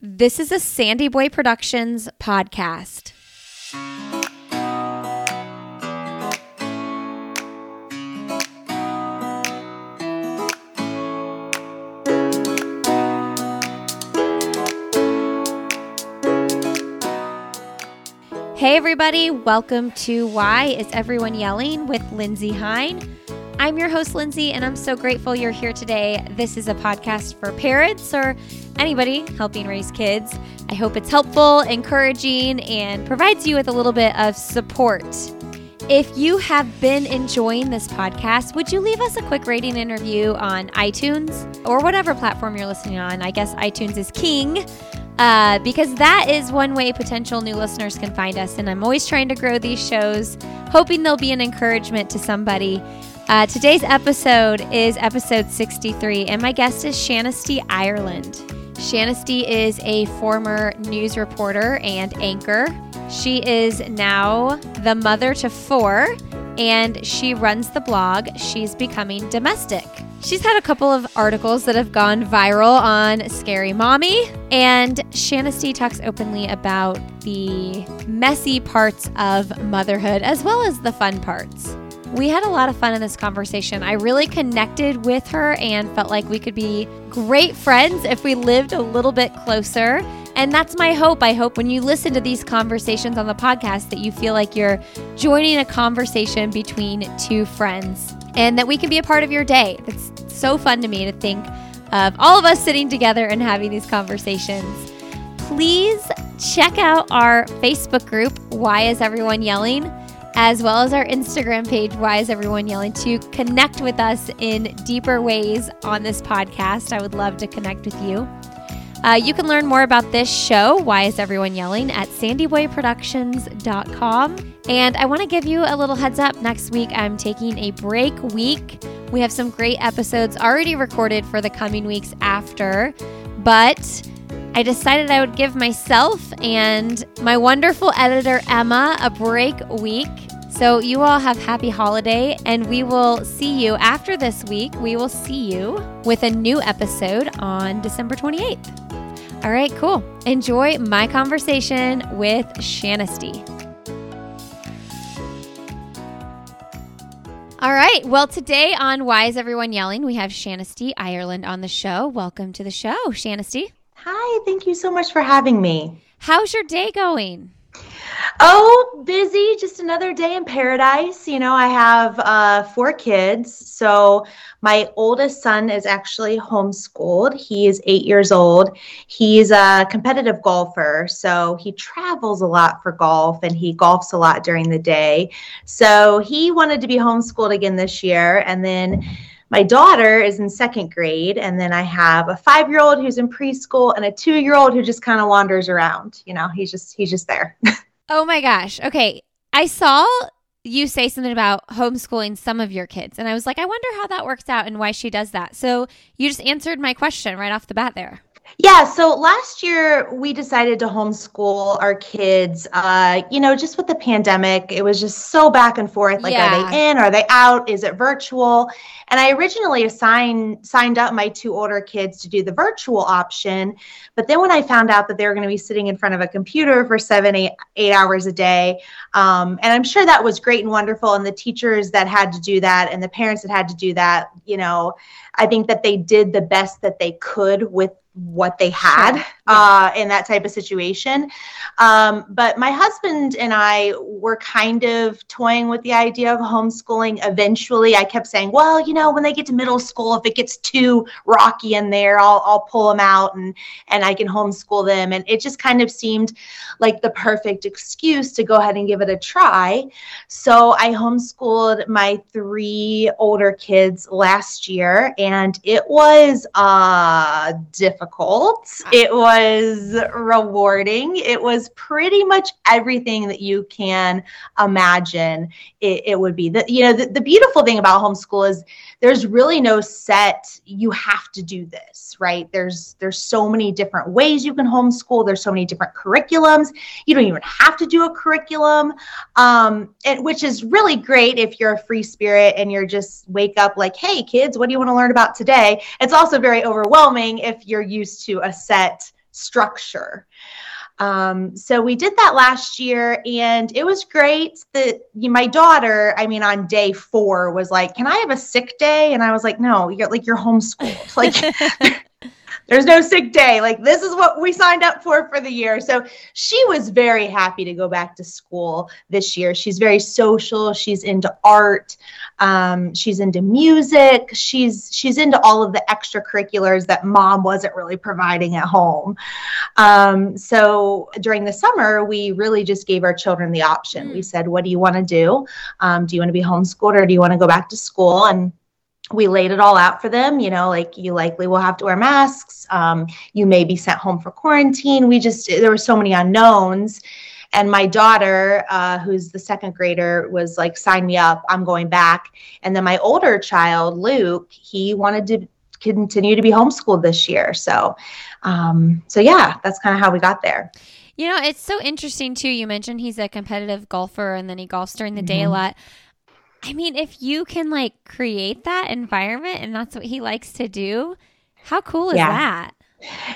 This is a Sandy Boy Productions podcast. Hey, everybody, welcome to Why Is Everyone Yelling with Lindsey Hein. I'm your host, Lindsey, and I'm so grateful you're here today. This is a podcast for parents or anybody helping raise kids. I hope it's helpful, encouraging, and provides you with a little bit of support. If you have been enjoying this podcast, would you leave us a quick rating interview on iTunes or whatever platform you're listening on? I guess iTunes is king uh, because that is one way potential new listeners can find us. And I'm always trying to grow these shows, hoping they'll be an encouragement to somebody. Uh, today's episode is episode 63, and my guest is Shanisty Ireland. Shanisty is a former news reporter and anchor. She is now the mother to four, and she runs the blog She's Becoming Domestic. She's had a couple of articles that have gone viral on Scary Mommy, and Shanisty talks openly about the messy parts of motherhood as well as the fun parts. We had a lot of fun in this conversation. I really connected with her and felt like we could be great friends if we lived a little bit closer. And that's my hope. I hope when you listen to these conversations on the podcast that you feel like you're joining a conversation between two friends and that we can be a part of your day. It's so fun to me to think of all of us sitting together and having these conversations. Please check out our Facebook group, Why Is Everyone Yelling? As well as our Instagram page, Why Is Everyone Yelling, to connect with us in deeper ways on this podcast. I would love to connect with you. Uh, you can learn more about this show, Why Is Everyone Yelling, at sandyboyproductions.com. And I want to give you a little heads up. Next week, I'm taking a break week. We have some great episodes already recorded for the coming weeks after, but I decided I would give myself and my wonderful editor, Emma, a break week. So, you all have happy holiday, and we will see you after this week. We will see you with a new episode on December 28th. All right, cool. Enjoy my conversation with Shanisty. All right. Well, today on Why Is Everyone Yelling, we have Shanisty Ireland on the show. Welcome to the show, Shanisty. Hi, thank you so much for having me. How's your day going? Oh, busy. Just another day in paradise. You know, I have uh, four kids. So my oldest son is actually homeschooled. He's eight years old. He's a competitive golfer. So he travels a lot for golf and he golfs a lot during the day. So he wanted to be homeschooled again this year. And then my daughter is in second grade and then i have a five year old who's in preschool and a two year old who just kind of wanders around you know he's just he's just there Oh my gosh. Okay. I saw you say something about homeschooling some of your kids, and I was like, I wonder how that works out and why she does that. So you just answered my question right off the bat there. Yeah, so last year we decided to homeschool our kids. Uh, you know, just with the pandemic, it was just so back and forth. Like, yeah. are they in? Are they out? Is it virtual? And I originally assigned signed up my two older kids to do the virtual option, but then when I found out that they were going to be sitting in front of a computer for seven, eight, eight hours a day, um, and I'm sure that was great and wonderful. And the teachers that had to do that and the parents that had to do that, you know, I think that they did the best that they could with what they had. Uh, in that type of situation. Um, but my husband and I were kind of toying with the idea of homeschooling. Eventually, I kept saying, well, you know, when they get to middle school, if it gets too rocky in there, I'll, I'll pull them out and, and I can homeschool them. And it just kind of seemed like the perfect excuse to go ahead and give it a try. So I homeschooled my three older kids last year, and it was uh, difficult difficult. It was rewarding. It was pretty much everything that you can imagine it, it would be. The, you know, the, the beautiful thing about homeschool is there's really no set you have to do this right there's there's so many different ways you can homeschool there's so many different curriculums you don't even have to do a curriculum um, and, which is really great if you're a free spirit and you're just wake up like hey kids what do you want to learn about today it's also very overwhelming if you're used to a set structure. Um, so we did that last year and it was great that my daughter, I mean, on day four was like, can I have a sick day? And I was like, no, you're like, you're homeschooled. Like there's no sick day. Like this is what we signed up for for the year. So she was very happy to go back to school this year. She's very social. She's into art. Um, she's into music. She's she's into all of the extracurriculars that mom wasn't really providing at home. Um, so during the summer, we really just gave our children the option. We said, "What do you want to do? Um, do you want to be homeschooled or do you want to go back to school?" And we laid it all out for them you know like you likely will have to wear masks. Um, you may be sent home for quarantine. We just there were so many unknowns. And my daughter uh, who's the second grader was like sign me up. I'm going back. And then my older child luke he wanted to continue to be homeschooled this year. So um, so yeah that's kind of how we got there. You know it's so interesting too. You mentioned he's a competitive golfer and then he golfs during the mm-hmm. day a lot I mean, if you can like create that environment and that's what he likes to do, how cool is yeah. that?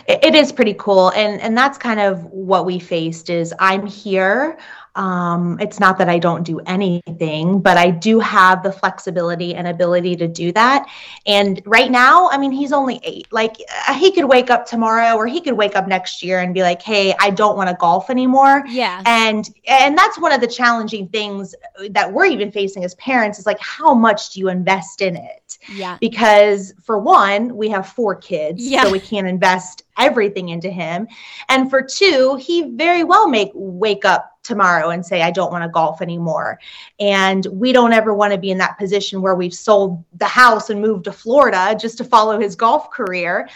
It is pretty cool. And and that's kind of what we faced is I'm here um, it's not that I don't do anything, but I do have the flexibility and ability to do that. And right now, I mean, he's only eight. Like uh, he could wake up tomorrow or he could wake up next year and be like, "Hey, I don't want to golf anymore." Yeah. And and that's one of the challenging things that we're even facing as parents is like, how much do you invest in it? Yeah. Because for one, we have four kids, yeah. so we can't invest everything into him. And for two, he very well may wake up tomorrow and say, I don't want to golf anymore. And we don't ever want to be in that position where we've sold the house and moved to Florida just to follow his golf career.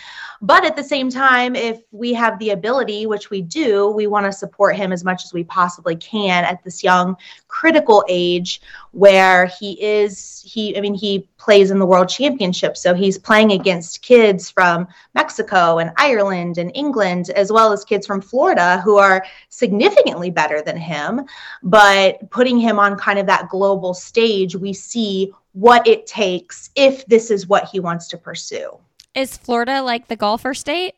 But at the same time, if we have the ability, which we do, we want to support him as much as we possibly can at this young, critical age where he is, he, I mean, he plays in the world championship. So he's playing against kids from Mexico and Ireland and England, as well as kids from Florida who are significantly better than him. But putting him on kind of that global stage, we see what it takes if this is what he wants to pursue. Is Florida like the golfer state?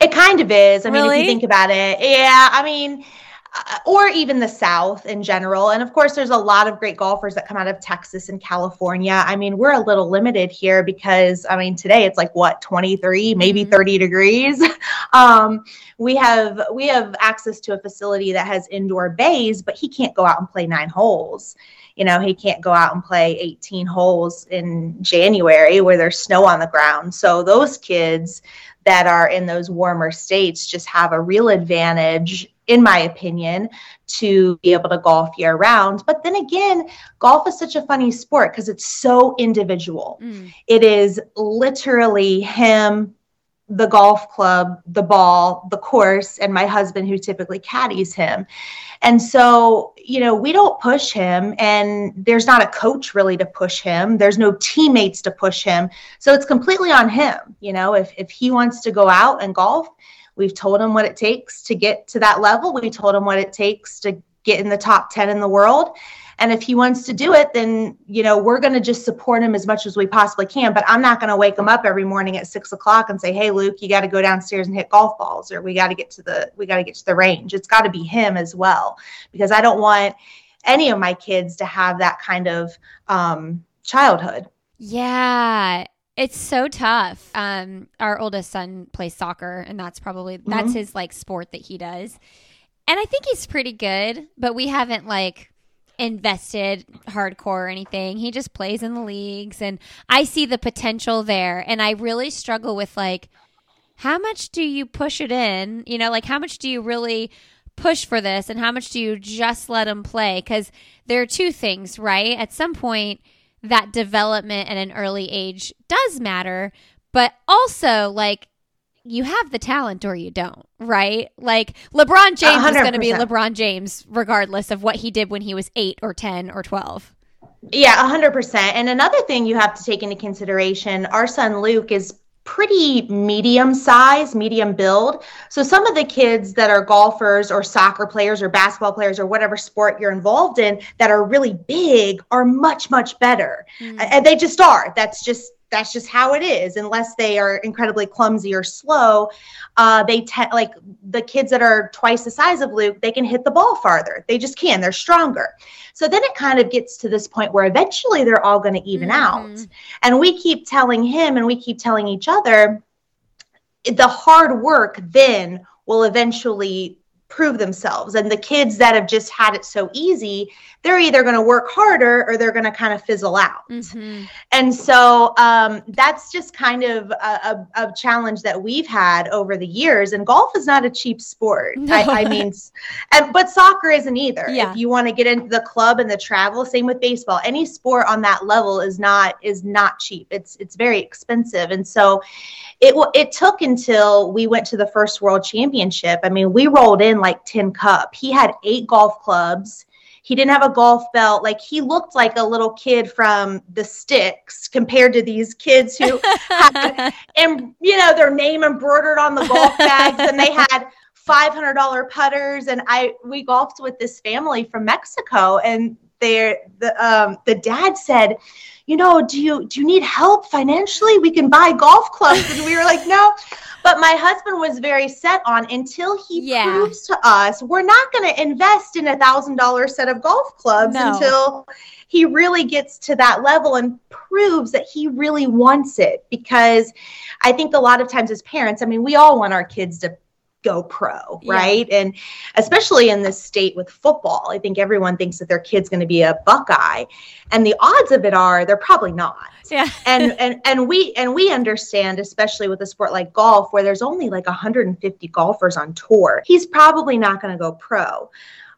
It kind of is. I really? mean, if you think about it, yeah. I mean, or even the South in general. And of course, there's a lot of great golfers that come out of Texas and California. I mean, we're a little limited here because, I mean, today it's like what 23, maybe mm-hmm. 30 degrees. um, we have we have access to a facility that has indoor bays, but he can't go out and play nine holes you know, he can't go out and play 18 holes in January where there's snow on the ground. So those kids that are in those warmer states just have a real advantage in my opinion, to be able to golf year round. But then again, golf is such a funny sport because it's so individual. Mm. It is literally him the golf club, the ball, the course, and my husband who typically caddies him. And so, you know, we don't push him, and there's not a coach really to push him. There's no teammates to push him. So it's completely on him. You know, if, if he wants to go out and golf, we've told him what it takes to get to that level. We told him what it takes to get in the top 10 in the world. And if he wants to do it, then, you know, we're going to just support him as much as we possibly can. But I'm not going to wake him up every morning at six o'clock and say, Hey, Luke, you got to go downstairs and hit golf balls, or we got to get to the, we got to get to the range. It's got to be him as well, because I don't want any of my kids to have that kind of um, childhood. Yeah. It's so tough. Um, our oldest son plays soccer, and that's probably that's mm-hmm. his like sport that he does. And I think he's pretty good, but we haven't like invested hardcore or anything. He just plays in the leagues and I see the potential there and I really struggle with like how much do you push it in? You know, like how much do you really push for this and how much do you just let him play? Cuz there are two things, right? At some point that development at an early age does matter, but also like you have the talent or you don't, right? Like LeBron James 100%. is going to be LeBron James regardless of what he did when he was 8 or 10 or 12. Yeah, 100%. And another thing you have to take into consideration, our son Luke is pretty medium size, medium build. So some of the kids that are golfers or soccer players or basketball players or whatever sport you're involved in that are really big are much much better. Mm. And they just are. That's just that's just how it is. Unless they are incredibly clumsy or slow uh, they te- like the kids that are twice the size of luke they can hit the ball farther. They just can. They're stronger. So then it kind of gets to this point where eventually they're all going to even mm-hmm. out. And we keep telling him and we keep telling each other the hard work then will eventually prove themselves. And the kids that have just had it so easy, they're either going to work harder or they're going to kind of fizzle out. Mm-hmm. And so um, that's just kind of a, a, a, challenge that we've had over the years. And golf is not a cheap sport. No. I, I, mean, and, but soccer isn't either. Yeah. If you want to get into the club and the travel, same with baseball. Any sport on that level is not is not cheap. It's it's very expensive. And so it it took until we went to the first world championship. I mean, we rolled in like tin cup. He had eight golf clubs. He didn't have a golf belt. Like he looked like a little kid from the sticks compared to these kids who had, and you know, their name embroidered on the golf bags, and they had five hundred dollar putters. And I we golfed with this family from Mexico, and they the um, the dad said you know, do you do you need help financially? We can buy golf clubs. And we were like, no. But my husband was very set on until he yeah. proves to us we're not going to invest in a thousand dollar set of golf clubs no. until he really gets to that level and proves that he really wants it. Because I think a lot of times as parents, I mean, we all want our kids to go pro, right? Yeah. And especially in this state with football, I think everyone thinks that their kid's going to be a Buckeye, and the odds of it are they're probably not. Yeah. and and and we and we understand, especially with a sport like golf, where there's only like 150 golfers on tour, he's probably not going to go pro.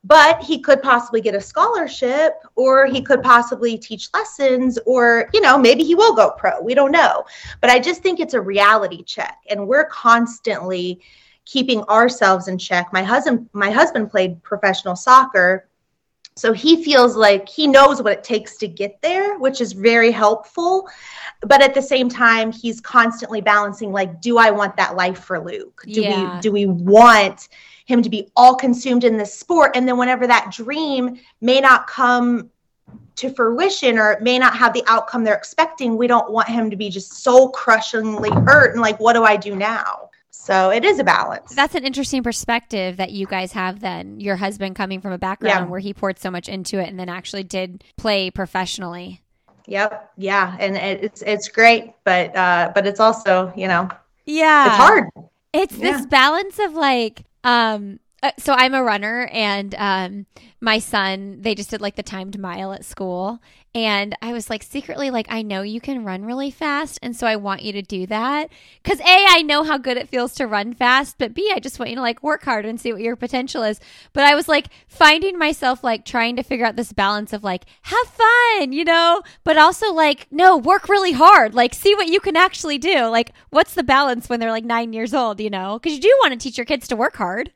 But he could possibly get a scholarship, or he could possibly teach lessons, or, you know, maybe he will go pro. We don't know. But I just think it's a reality check. And we're constantly keeping ourselves in check. My husband my husband played professional soccer. So he feels like he knows what it takes to get there, which is very helpful. But at the same time, he's constantly balancing like, do I want that life for Luke? Do yeah. we do we want him to be all consumed in this sport? And then whenever that dream may not come to fruition or may not have the outcome they're expecting, we don't want him to be just so crushingly hurt and like, what do I do now? So it is a balance. That's an interesting perspective that you guys have then. Your husband coming from a background yeah. where he poured so much into it and then actually did play professionally. Yep. Yeah. And it's it's great, but uh but it's also, you know, yeah. It's hard. It's yeah. this balance of like um uh, so I'm a runner and um my son, they just did like the timed mile at school. And I was like, secretly, like, I know you can run really fast. And so I want you to do that. Cause A, I know how good it feels to run fast. But B, I just want you to like work hard and see what your potential is. But I was like finding myself like trying to figure out this balance of like, have fun, you know, but also like, no, work really hard. Like, see what you can actually do. Like, what's the balance when they're like nine years old, you know? Cause you do want to teach your kids to work hard.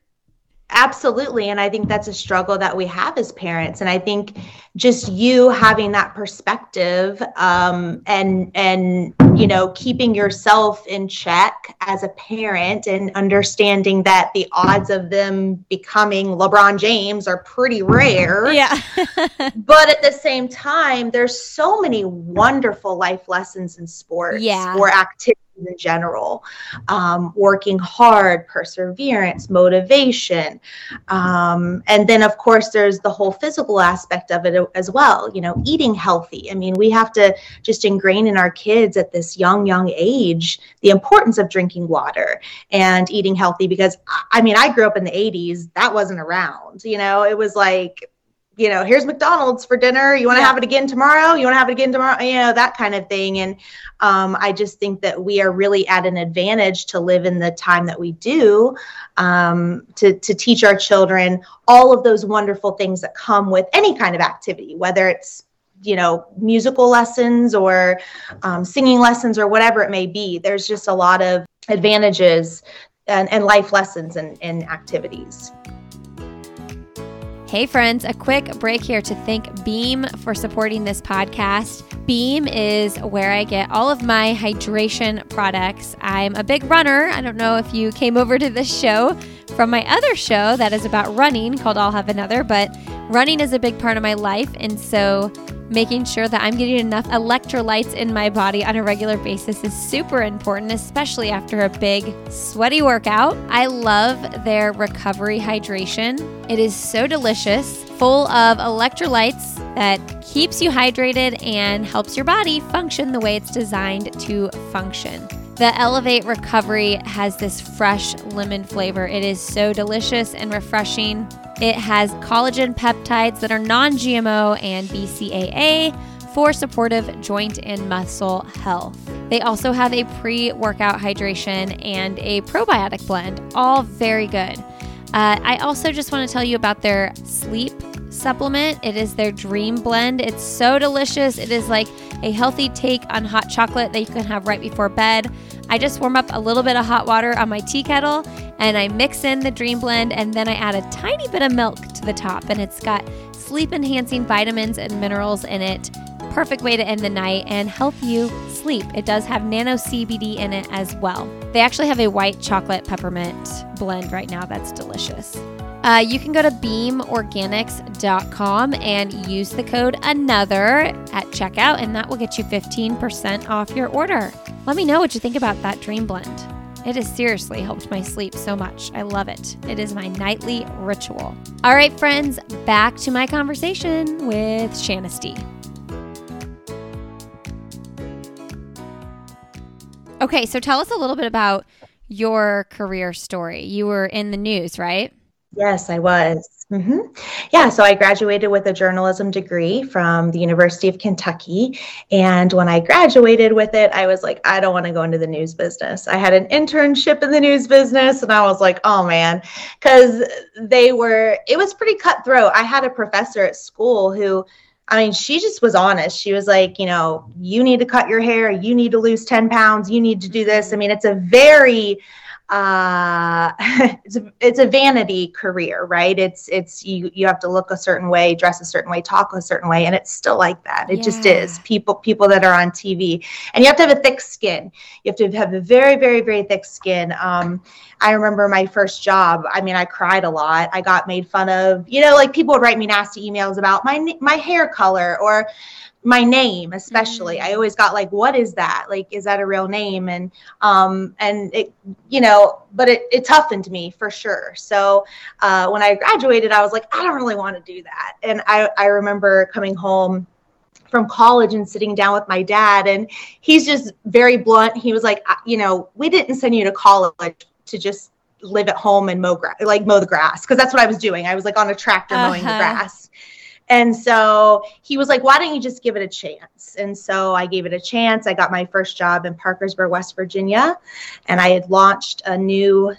Absolutely. And I think that's a struggle that we have as parents. And I think just you having that perspective um, and, and, you know, keeping yourself in check as a parent and understanding that the odds of them becoming LeBron James are pretty rare. Yeah. but at the same time, there's so many wonderful life lessons in sports yeah. or activities in general. Um, working hard perseverance motivation. Um, and then of course there's the whole physical aspect of it as well you know eating healthy. I mean we have to just ingrain in our kids at this young young age the importance of drinking water and eating healthy because i mean i grew up in the 80s that wasn't around you know? It was like you know, here's McDonald's for dinner. You want to yeah. have it again tomorrow? You want to have it again tomorrow? You know, that kind of thing. And um, I just think that we are really at an advantage to live in the time that we do um, to, to teach our children all of those wonderful things that come with any kind of activity, whether it's you know musical lessons or um, singing lessons or whatever it may be there's just a lot of advantages and, and life lessons and, and activities Hey, friends, a quick break here to thank Beam for supporting this podcast. Beam is where I get all of my hydration products. I'm a big runner. I don't know if you came over to this show from my other show that is about running called I'll Have Another, but Running is a big part of my life, and so making sure that I'm getting enough electrolytes in my body on a regular basis is super important, especially after a big, sweaty workout. I love their recovery hydration. It is so delicious, full of electrolytes that keeps you hydrated and helps your body function the way it's designed to function. The Elevate Recovery has this fresh lemon flavor. It is so delicious and refreshing. It has collagen peptides that are non GMO and BCAA for supportive joint and muscle health. They also have a pre workout hydration and a probiotic blend, all very good. Uh, I also just want to tell you about their sleep supplement. It is their dream blend. It's so delicious. It is like a healthy take on hot chocolate that you can have right before bed. I just warm up a little bit of hot water on my tea kettle and I mix in the Dream Blend and then I add a tiny bit of milk to the top. And it's got sleep enhancing vitamins and minerals in it. Perfect way to end the night and help you sleep. It does have nano CBD in it as well. They actually have a white chocolate peppermint blend right now that's delicious. Uh, you can go to beamorganics.com and use the code another at checkout, and that will get you 15% off your order. Let me know what you think about that dream blend. It has seriously helped my sleep so much. I love it. It is my nightly ritual. All right, friends, back to my conversation with Shanisty. Okay, so tell us a little bit about your career story. You were in the news, right? Yes, I was. Mm-hmm. Yeah, so I graduated with a journalism degree from the University of Kentucky. And when I graduated with it, I was like, I don't want to go into the news business. I had an internship in the news business, and I was like, oh man, because they were, it was pretty cutthroat. I had a professor at school who, I mean, she just was honest. She was like, you know, you need to cut your hair, you need to lose 10 pounds, you need to do this. I mean, it's a very, uh, it's a, it's a vanity career, right? It's it's you you have to look a certain way, dress a certain way, talk a certain way, and it's still like that. It yeah. just is. People people that are on TV, and you have to have a thick skin. You have to have a very very very thick skin. Um, I remember my first job. I mean, I cried a lot. I got made fun of. You know, like people would write me nasty emails about my my hair color or my name especially. Mm-hmm. i always got like what is that? Like is that a real name? And um and it you know but it, it toughened me for sure. So uh, when i graduated i was like i don't really want to do that. And i i remember coming home from college and sitting down with my dad and he's just very blunt. He was like you know we didn't send you to college to just live at home and mow grass like mow the grass because that's what i was doing. I was like on a tractor uh-huh. mowing the uh-huh. grass and so he was like, why don't you just give it a chance? And so I gave it a chance. I got my first job in Parkersburg, West Virginia, and I had launched a new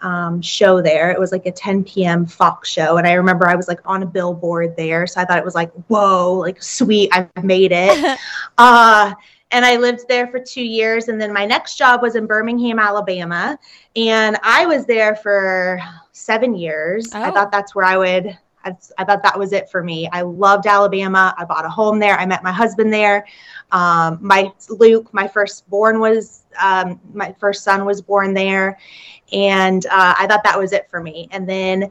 um, show there. It was like a 10 p.m. Fox show. And I remember I was like on a billboard there. So I thought it was like, whoa, like sweet, I've made it. uh, and I lived there for two years. And then my next job was in Birmingham, Alabama. And I was there for seven years. Oh. I thought that's where I would I, thought that was it for me. I loved Alabama. I bought a home there. I met my husband there. Um, my Luke, my firstborn was um, my first son was born there, and uh, I thought that was it for me. And then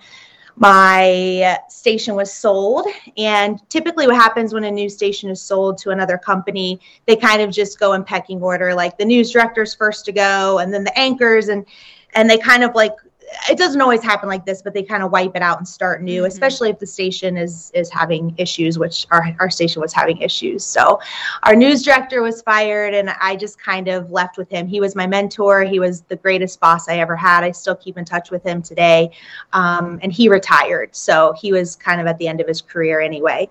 my station was sold and typically what happens when a news station is sold to another company they kind of just go in pecking order like the news director's first to go and then the anchors and and they kind of like it doesn't always happen like this, but they kind of wipe it out and start new, mm-hmm. especially if the station is is having issues, which our, our station was having issues. So our news director was fired and I just kind of left with him. He was my mentor. He was the greatest boss I ever had. I still keep in touch with him today. Um, and he retired. So he was kind of at the end of his career anyway.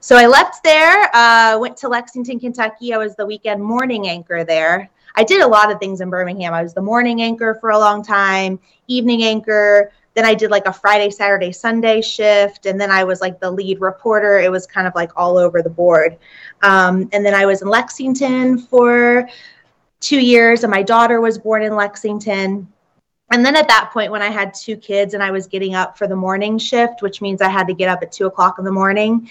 So I left there, uh, went to Lexington, Kentucky. I was the weekend morning anchor there. I did a lot of things in Birmingham. I was the morning anchor for a long time, evening anchor. Then I did like a Friday, Saturday, Sunday shift. And then I was like the lead reporter. It was kind of like all over the board. Um, and then I was in Lexington for two years, and my daughter was born in Lexington. And then at that point, when I had two kids and I was getting up for the morning shift, which means I had to get up at two o'clock in the morning,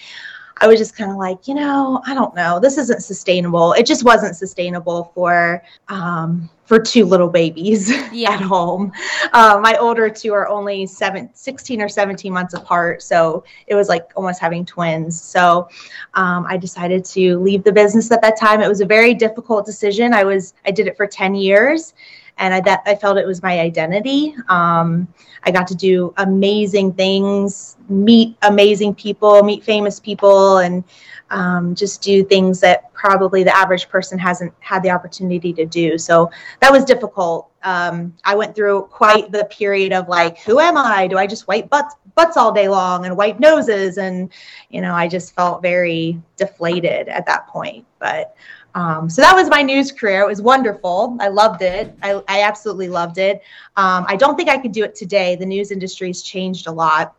I was just kind of like, you know, I don't know. This isn't sustainable. It just wasn't sustainable for um, for two little babies yeah. at home. Um, my older two are only seven, 16 or 17 months apart. So it was like almost having twins. So um, I decided to leave the business at that time. It was a very difficult decision. I was, I did it for 10 years and I, that, I felt it was my identity. Um, I got to do amazing things, meet amazing people, meet famous people, and um, just do things that probably the average person hasn't had the opportunity to do. So that was difficult. Um, I went through quite the period of like, who am I? Do I just wipe butts, butts all day long and wipe noses? And, you know, I just felt very deflated at that point. But um, so that was my news career. It was wonderful. I loved it. I, I absolutely loved it. Um, I don't think I could do it today. The news industry's changed a lot.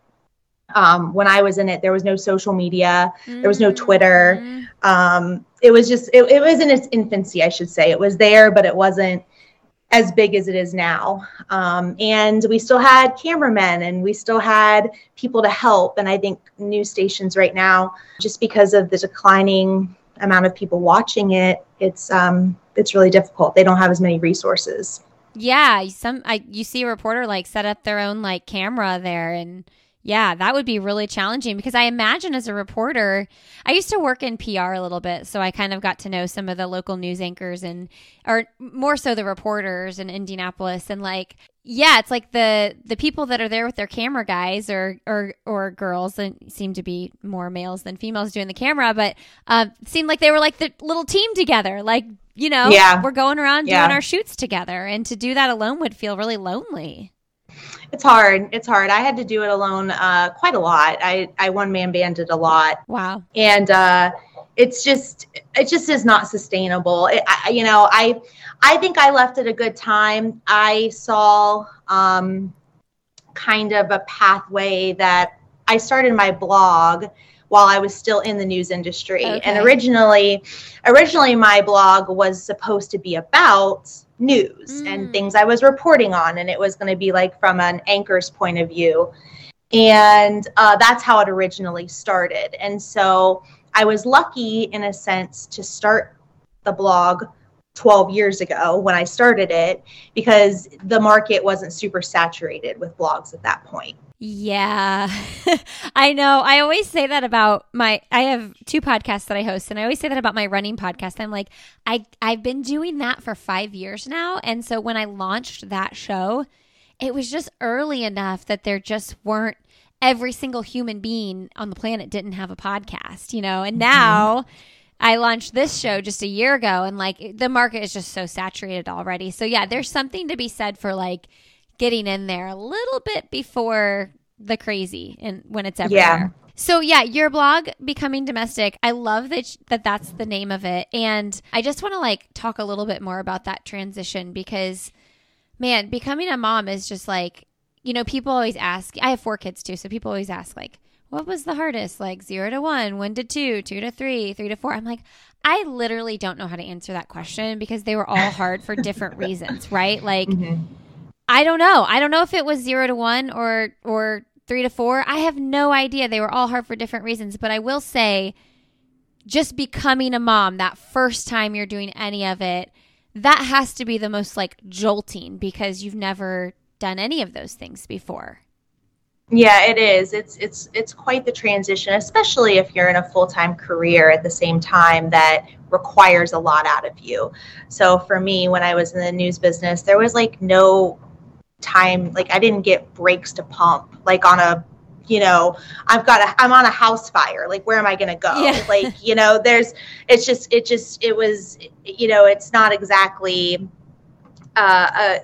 Um, when I was in it, there was no social media, there was no Twitter. Mm-hmm. Um, it was just, it, it was in its infancy, I should say. It was there, but it wasn't as big as it is now. Um, and we still had cameramen and we still had people to help. And I think news stations right now, just because of the declining amount of people watching it, it's um, it's really difficult. They don't have as many resources. Yeah, some I you see a reporter like set up their own like camera there and yeah, that would be really challenging because I imagine as a reporter, I used to work in PR a little bit, so I kind of got to know some of the local news anchors and or more so the reporters in Indianapolis and like yeah, it's like the the people that are there with their camera guys or or or girls and seem to be more males than females doing the camera, but uh, seemed like they were like the little team together, like you know, yeah. we're going around yeah. doing our shoots together, and to do that alone would feel really lonely. It's hard. It's hard. I had to do it alone uh, quite a lot. I I one man banded a lot. Wow. And uh, it's just it just is not sustainable. It, I, you know, I I think I left at a good time. I saw um, kind of a pathway that I started my blog while I was still in the news industry. Okay. And originally, originally my blog was supposed to be about news mm. and things I was reporting on, and it was going to be like from an anchor's point of view. And uh, that's how it originally started. And so I was lucky in a sense to start the blog 12 years ago when I started it because the market wasn't super saturated with blogs at that point. Yeah, I know. I always say that about my. I have two podcasts that I host, and I always say that about my running podcast. I'm like, I I've been doing that for five years now, and so when I launched that show, it was just early enough that there just weren't every single human being on the planet didn't have a podcast, you know, and mm-hmm. now. Mm-hmm. I launched this show just a year ago and like the market is just so saturated already. So yeah, there's something to be said for like getting in there a little bit before the crazy and when it's everywhere. Yeah. So yeah, your blog becoming domestic. I love that that that's the name of it and I just want to like talk a little bit more about that transition because man, becoming a mom is just like you know, people always ask. I have four kids too, so people always ask like what was the hardest? Like 0 to 1, 1 to 2, 2 to 3, 3 to 4. I'm like I literally don't know how to answer that question because they were all hard for different reasons, right? Like mm-hmm I don't know. I don't know if it was zero to one or or three to four. I have no idea. They were all hard for different reasons. But I will say, just becoming a mom that first time you're doing any of it, that has to be the most like jolting because you've never done any of those things before. Yeah, it is. It's it's it's quite the transition, especially if you're in a full-time career at the same time that requires a lot out of you. So for me, when I was in the news business, there was like no time like i didn't get breaks to pump like on a you know i've got a i'm on a house fire like where am i going to go yeah. like you know there's it's just it just it was you know it's not exactly uh, a,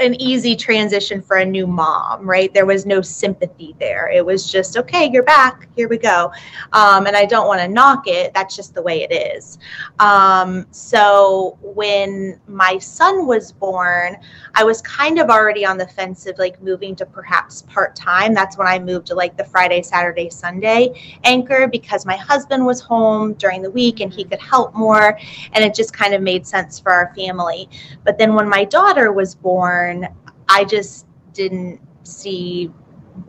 an easy transition for a new mom, right? There was no sympathy there. It was just, okay, you're back. Here we go. Um, and I don't want to knock it. That's just the way it is. Um, so when my son was born, I was kind of already on the fence of like moving to perhaps part time. That's when I moved to like the Friday, Saturday, Sunday anchor because my husband was home during the week and he could help more. And it just kind of made sense for our family. But then when my daughter was born, born, I just didn't see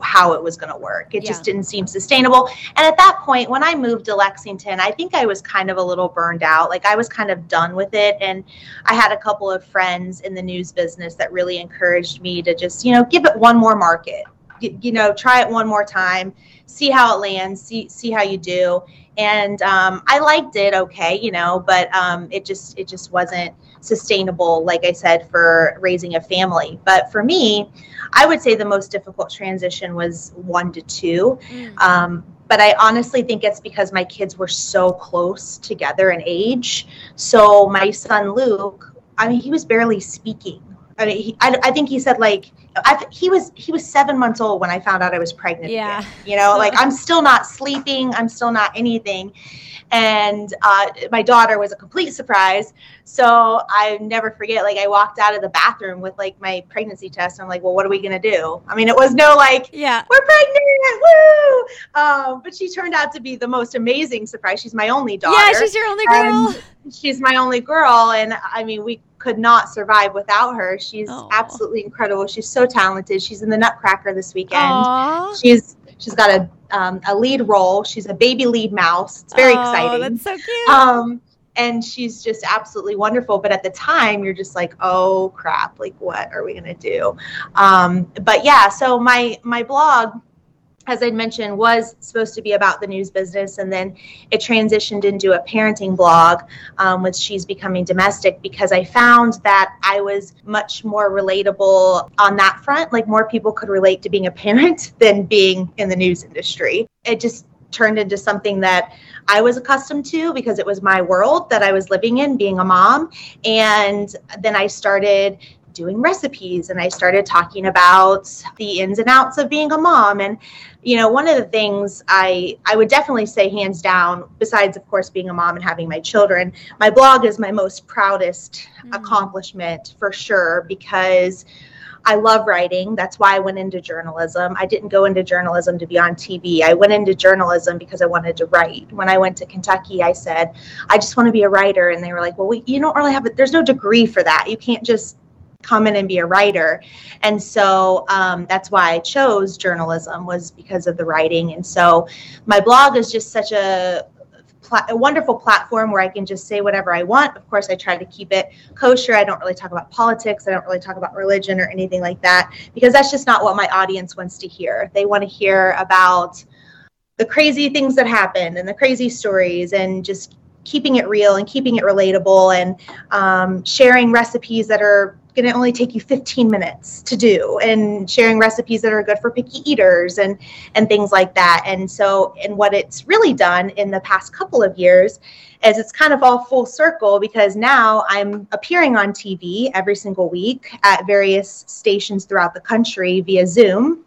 how it was going to work. It yeah. just didn't seem sustainable. And at that point, when I moved to Lexington, I think I was kind of a little burned out. Like I was kind of done with it. And I had a couple of friends in the news business that really encouraged me to just, you know, give it one more market. You, you know, try it one more time, see how it lands, see see how you do. And um, I liked it, okay, you know, but um, it just it just wasn't sustainable, like I said, for raising a family. But for me, I would say the most difficult transition was one to two. Mm. Um, but I honestly think it's because my kids were so close together in age. So my son Luke, I mean, he was barely speaking. I mean, he, I, I think he said like I, he was he was seven months old when I found out I was pregnant. Yeah, again, you know, like I'm still not sleeping. I'm still not anything, and uh, my daughter was a complete surprise. So I never forget. Like I walked out of the bathroom with like my pregnancy test. And I'm like, well, what are we gonna do? I mean, it was no like, yeah, we're pregnant, woo! Um, but she turned out to be the most amazing surprise. She's my only daughter. Yeah, she's your only girl. she's my only girl, and I mean, we could not survive without her. She's Aww. absolutely incredible. She's so talented. She's in the Nutcracker this weekend. Aww. She's she's got a um, a lead role. She's a baby lead mouse. It's very oh, exciting. That's so cute. Um, and she's just absolutely wonderful. But at the time, you're just like, oh crap, like what are we gonna do? Um, but yeah, so my my blog as I'd mentioned, was supposed to be about the news business, and then it transitioned into a parenting blog um, with She's Becoming Domestic because I found that I was much more relatable on that front. Like more people could relate to being a parent than being in the news industry. It just turned into something that I was accustomed to because it was my world that I was living in, being a mom. And then I started doing recipes and I started talking about the ins and outs of being a mom. And, you know, one of the things I, I would definitely say hands down, besides, of course, being a mom and having my children, my blog is my most proudest mm. accomplishment for sure because I love writing. That's why I went into journalism. I didn't go into journalism to be on TV. I went into journalism because I wanted to write. When I went to Kentucky, I said, I just want to be a writer. And they were like, well, we, you don't really have, a, there's no degree for that. You can't just come in and be a writer and so um, that's why i chose journalism was because of the writing and so my blog is just such a a wonderful platform where I can just say whatever I want. Of course, I try to keep it kosher. I don't really talk about politics. I don't really talk about religion or anything like that because that's just not what my audience wants to hear. They want to hear about the crazy things that happen and the crazy stories and just keeping it real and keeping it relatable and um, sharing recipes that are going to only take you 15 minutes to do and sharing recipes that are good for picky eaters and and things like that and so and what it's really done in the past couple of years is it's kind of all full circle because now i'm appearing on tv every single week at various stations throughout the country via zoom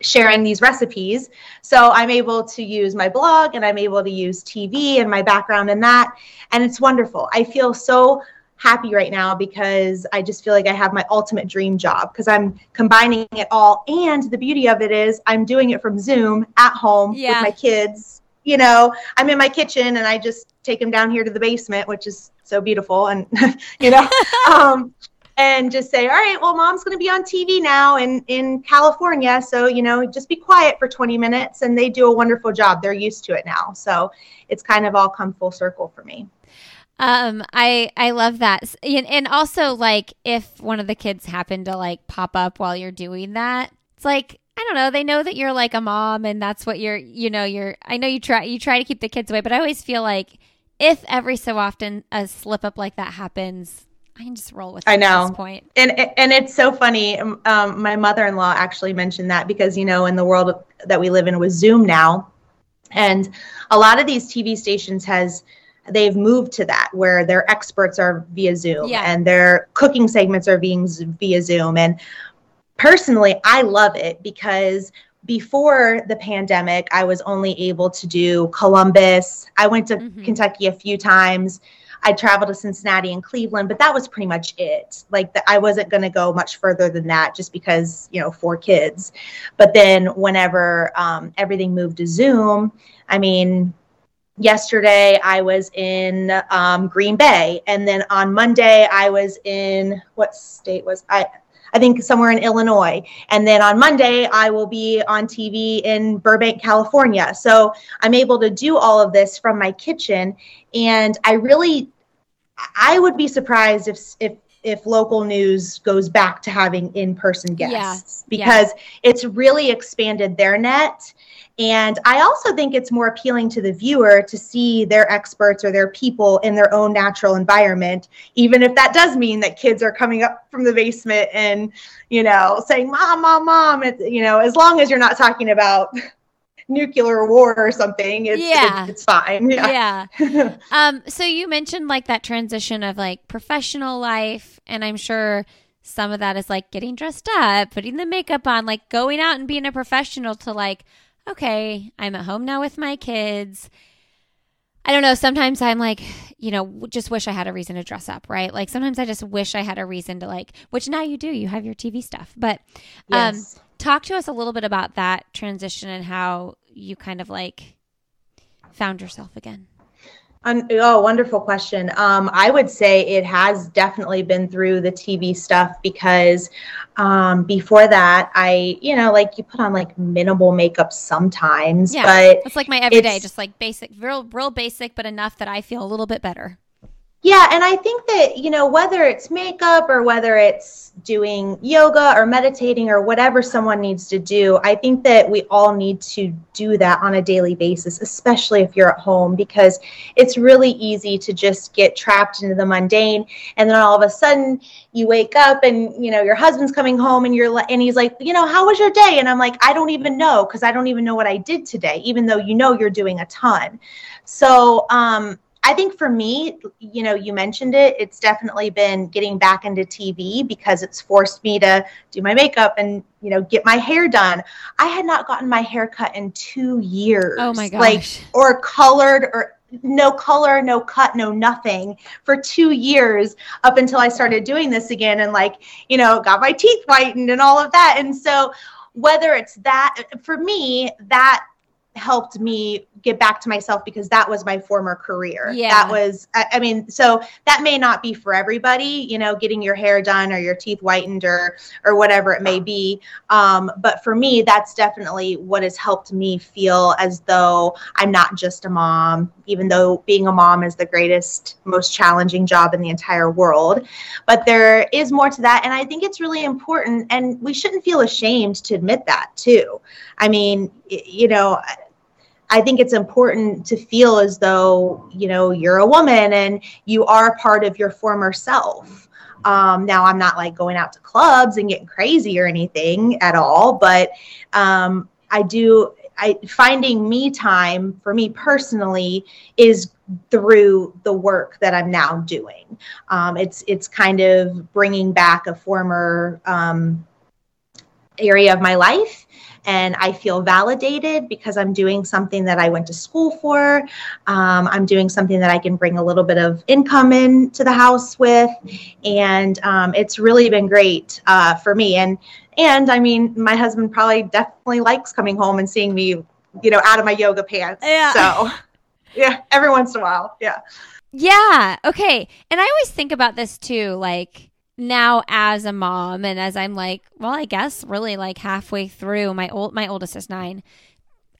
sharing these recipes. So I'm able to use my blog and I'm able to use TV and my background in that. And it's wonderful. I feel so happy right now because I just feel like I have my ultimate dream job because I'm combining it all. And the beauty of it is I'm doing it from Zoom at home yeah. with my kids. You know, I'm in my kitchen and I just take them down here to the basement, which is so beautiful. And, you know, um, and just say, all right, well, mom's going to be on TV now in, in California. So, you know, just be quiet for 20 minutes. And they do a wonderful job. They're used to it now. So it's kind of all come full circle for me. Um, I I love that, and, and also like if one of the kids happen to like pop up while you're doing that, it's like I don't know. They know that you're like a mom, and that's what you're. You know, you're. I know you try. You try to keep the kids away, but I always feel like if every so often a slip up like that happens, I can just roll with. It I know. point, and and it's so funny. Um, um, my mother-in-law actually mentioned that because you know, in the world that we live in with Zoom now, and a lot of these TV stations has they've moved to that where their experts are via Zoom yeah. and their cooking segments are being via Zoom. And personally, I love it because before the pandemic, I was only able to do Columbus. I went to mm-hmm. Kentucky a few times. I traveled to Cincinnati and Cleveland, but that was pretty much it. Like the, I wasn't going to go much further than that, just because you know four kids. But then whenever um, everything moved to Zoom, I mean, yesterday I was in um, Green Bay, and then on Monday I was in what state was I? I think somewhere in Illinois. And then on Monday, I will be on TV in Burbank, California. So I'm able to do all of this from my kitchen. And I really, I would be surprised if, if, if local news goes back to having in-person guests yeah. because yeah. it's really expanded their net and I also think it's more appealing to the viewer to see their experts or their people in their own natural environment, even if that does mean that kids are coming up from the basement and, you know, saying, Mom, Mom, Mom. It's, you know, as long as you're not talking about nuclear war or something it's, yeah. it's, it's fine yeah, yeah. um so you mentioned like that transition of like professional life and i'm sure some of that is like getting dressed up putting the makeup on like going out and being a professional to like okay, I'm at home now with my kids. I don't know. Sometimes I'm like, you know, just wish I had a reason to dress up, right? Like sometimes I just wish I had a reason to like, which now you do. You have your TV stuff. But um, yes. talk to us a little bit about that transition and how you kind of like found yourself again. Oh, wonderful question. Um, I would say it has definitely been through the TV stuff because um, before that, I, you know, like you put on like minimal makeup sometimes, yeah, but it's like my everyday, just like basic, real, real basic, but enough that I feel a little bit better. Yeah, and I think that, you know, whether it's makeup or whether it's doing yoga or meditating or whatever someone needs to do, I think that we all need to do that on a daily basis, especially if you're at home, because it's really easy to just get trapped into the mundane. And then all of a sudden you wake up and, you know, your husband's coming home and you're, and he's like, you know, how was your day? And I'm like, I don't even know because I don't even know what I did today, even though you know you're doing a ton. So, um, I think for me, you know, you mentioned it, it's definitely been getting back into TV because it's forced me to do my makeup and, you know, get my hair done. I had not gotten my hair cut in two years. Oh my gosh. Like, or colored or no color, no cut, no nothing for two years up until I started doing this again and, like, you know, got my teeth whitened and all of that. And so, whether it's that, for me, that helped me get back to myself because that was my former career. Yeah. That was, I, I, mean, so that may not be for everybody, you know, getting your hair done or your teeth whitened or, or whatever it may be. Um, but for me, that's definitely what has helped me feel as though I'm not just a mom, even though being a mom is the greatest, most challenging job in the entire world. But there is more to that. And I think it's really important. And we shouldn't feel ashamed to admit that too. I mean, you know, I think it's important to feel as though, you know, you're a woman and you are part of your former self. Um, now, I'm not like going out to clubs and getting crazy or anything at all, but um, I do. I finding me time for me personally is through the work that I'm now doing. Um, it's it's kind of bringing back a former um, area of my life and I feel validated because I'm doing something that I went to school for. Um, I'm doing something that I can bring a little bit of income into the house with, and um, it's really been great uh, for me. And and I mean, my husband probably definitely likes coming home and seeing me, you know, out of my yoga pants. Yeah. So yeah, every once in a while, yeah. Yeah. Okay. And I always think about this too, like now as a mom and as I'm like, well, I guess really like halfway through my old my oldest is 9.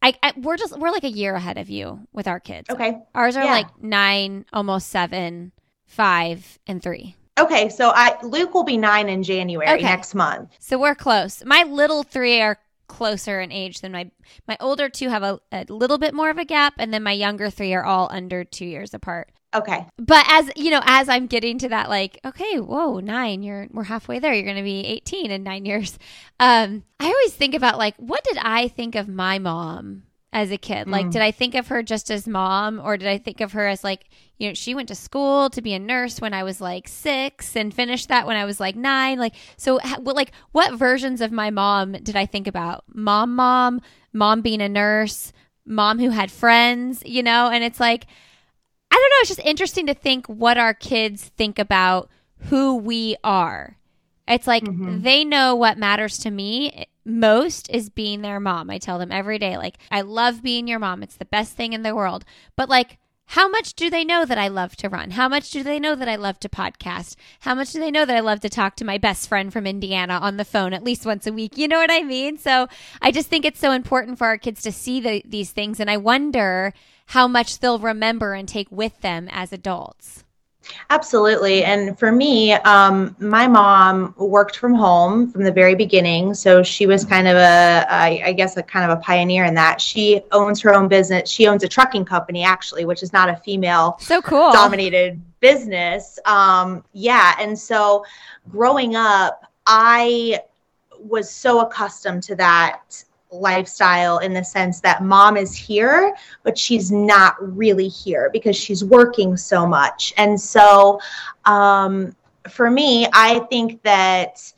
I, I we're just we're like a year ahead of you with our kids. Okay. Ours are yeah. like 9, almost 7, 5 and 3. Okay, so I Luke will be 9 in January okay. next month. So we're close. My little 3 are closer in age than my my older two have a, a little bit more of a gap and then my younger 3 are all under 2 years apart. Okay. But as you know, as I'm getting to that, like, okay, whoa, nine, you're we're halfway there. You're gonna be 18 in nine years. Um, I always think about like, what did I think of my mom as a kid? Like, mm. did I think of her just as mom, or did I think of her as like, you know, she went to school to be a nurse when I was like six and finished that when I was like nine. Like, so, what, like, what versions of my mom did I think about? Mom, mom, mom being a nurse, mom who had friends, you know, and it's like I don't know. It's just interesting to think what our kids think about who we are. It's like mm-hmm. they know what matters to me most is being their mom. I tell them every day, like, I love being your mom. It's the best thing in the world. But, like, how much do they know that I love to run? How much do they know that I love to podcast? How much do they know that I love to talk to my best friend from Indiana on the phone at least once a week? You know what I mean? So I just think it's so important for our kids to see the, these things. And I wonder how much they'll remember and take with them as adults. Absolutely. And for me, um, my mom worked from home from the very beginning. So she was kind of a, I, I guess, a kind of a pioneer in that. She owns her own business. She owns a trucking company, actually, which is not a female so cool dominated business. Um, yeah. And so growing up, I was so accustomed to that lifestyle in the sense that mom is here, but she's not really here because she's working so much. And so um, for me, I think that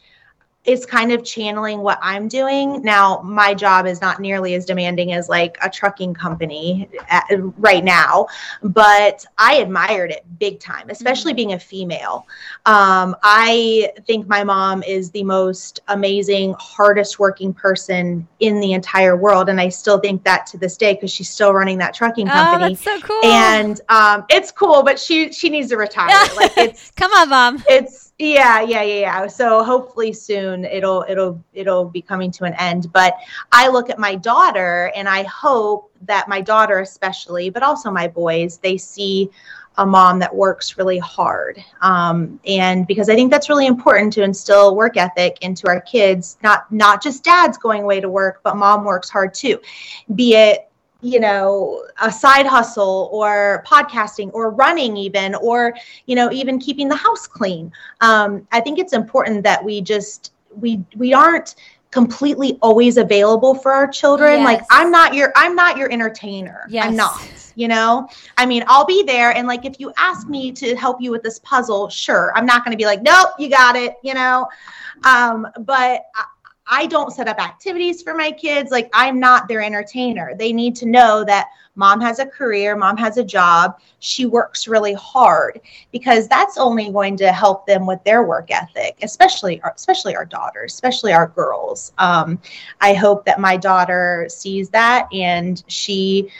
is kind of channeling what I'm doing. Now, my job is not nearly as demanding as like a trucking company at, right now, but I admired it big time, especially mm-hmm. being a female. Um, I think my mom is the most amazing, hardest working person in the entire world. And I still think that to this day because she's still running that trucking oh, company. Oh, that's so cool. And um, it's cool, but she she needs to retire. like it's come on, mom. It's yeah, yeah, yeah, yeah. So hopefully soon it'll it'll it'll be coming to an end. But I look at my daughter and I hope that my daughter especially, but also my boys, they see a mom that works really hard. Um, and because I think that's really important to instill work ethic into our kids, not not just dads going away to work, but mom works hard too. Be it you know a side hustle or podcasting or running even or you know even keeping the house clean. Um, i think it's important that we just we we aren't completely always available for our children. Yes. like i'm not your i'm not your entertainer. Yes. i'm not you know? I mean i'll be there and like if you ask me to help you with this puzzle sure. I'm not going to be like nope you got it you know? Um, but I don't set up activities for my kids. Like I'm not their entertainer. They need to know that mom has a career, mom has a job, she works really hard because that's only going to help them with their work ethic, especially especially our daughters, especially our girls. Um, I hope that my daughter sees that and she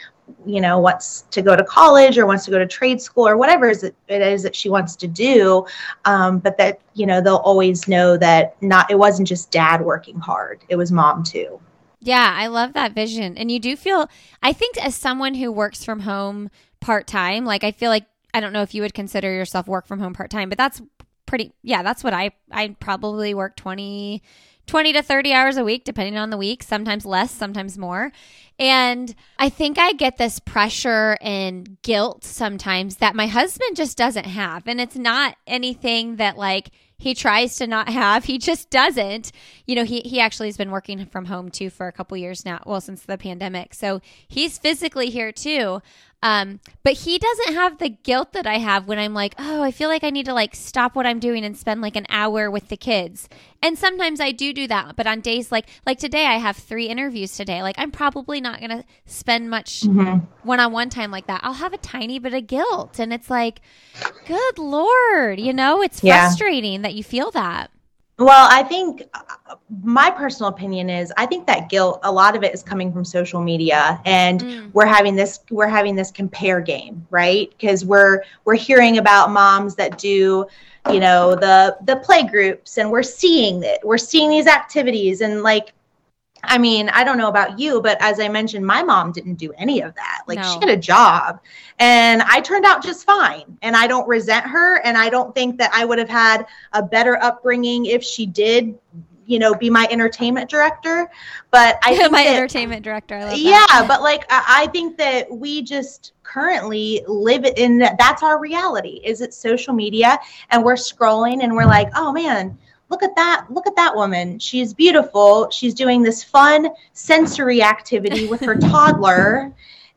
you know wants to go to college or wants to go to trade school or whatever it it is that she wants to do. Um, but that you know they'll always know that not it wasn't just dad working hard. It was mom too. Yeah i love that vision. And you do feel i think as someone who works from home part-time like i feel like i don't know if you would consider yourself work from home part-time but that's pretty yeah that's what i i probably work 20 20 to 30 hours a week, depending on the week, sometimes less, sometimes more. And I think I get this pressure and guilt sometimes that my husband just doesn't have. And it's not anything that like he tries to not have. He just doesn't. You know, he, he actually has been working from home too for a couple years now. Well, since the pandemic. So he's physically here too. Um, but he doesn't have the guilt that I have when I'm like, oh, I feel like I need to like stop what I'm doing and spend like an hour with the kids. And sometimes I do do that, but on days like like today, I have three interviews today. Like I'm probably not gonna spend much one on one time like that. I'll have a tiny bit of guilt, and it's like, good lord, you know, it's frustrating yeah. that you feel that. Well, I think uh, my personal opinion is I think that guilt a lot of it is coming from social media and mm. we're having this we're having this compare game, right? Because we're we're hearing about moms that do, you know, the the play groups and we're seeing it. We're seeing these activities and like I mean, I don't know about you, but as I mentioned, my mom didn't do any of that. Like no. she had a job and I turned out just fine. And I don't resent her. And I don't think that I would have had a better upbringing if she did, you know, be my entertainment director. But I my that, entertainment director. yeah. But like, I think that we just currently live in that. That's our reality is it social media and we're scrolling and we're like, oh man, look at that look at that woman. She's beautiful. She's doing this fun sensory activity with her toddler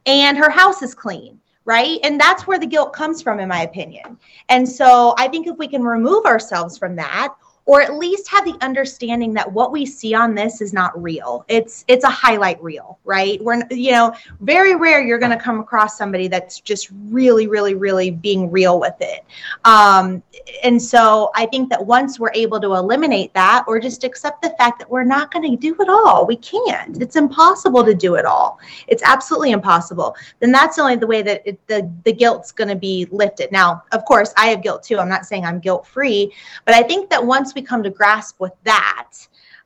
and her house is clean right? And that's where the guilt comes from in my opinion. And so i think if we can remove ourselves from that or at least have the understanding that what we see on this is not real. It's it's a highlight reel, right? We're you know, very rare you're going to come across somebody that's just really really really being real with it. Um, and so I think that once we're able to eliminate that or just accept the fact that we're not going to do it all, we can't. It's impossible to do it all. It's absolutely impossible. Then that's only the way that it, the the guilt's going to be lifted. Now, of course, I have guilt too. I'm not saying I'm guilt free, but I think that once we come to grasp with that,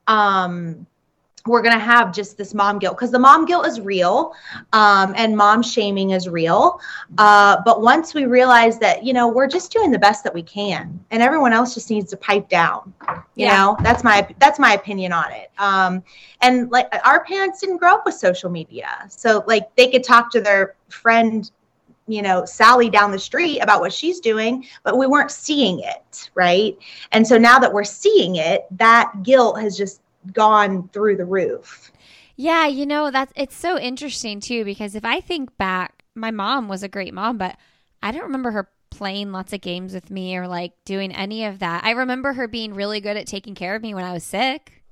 um, we're going to have just this mom guilt because the mom guilt is real um, and mom shaming is real. Uh, but once we realize that, you know, we're just doing the best that we can and everyone else just needs to pipe down, you yeah. know, that's my, that's my opinion on it. Um, and like our parents didn't grow up with social media. So like they could talk to their friend you know Sally down the street about what she's doing, but we weren't seeing it, right? And so now that we're seeing it, that guilt has just gone through the roof. Yeah, you know, that's it's so interesting too because if I think back, my mom was a great mom, but I don't remember her playing lots of games with me or like doing any of that. I remember her being really good at taking care of me when I was sick.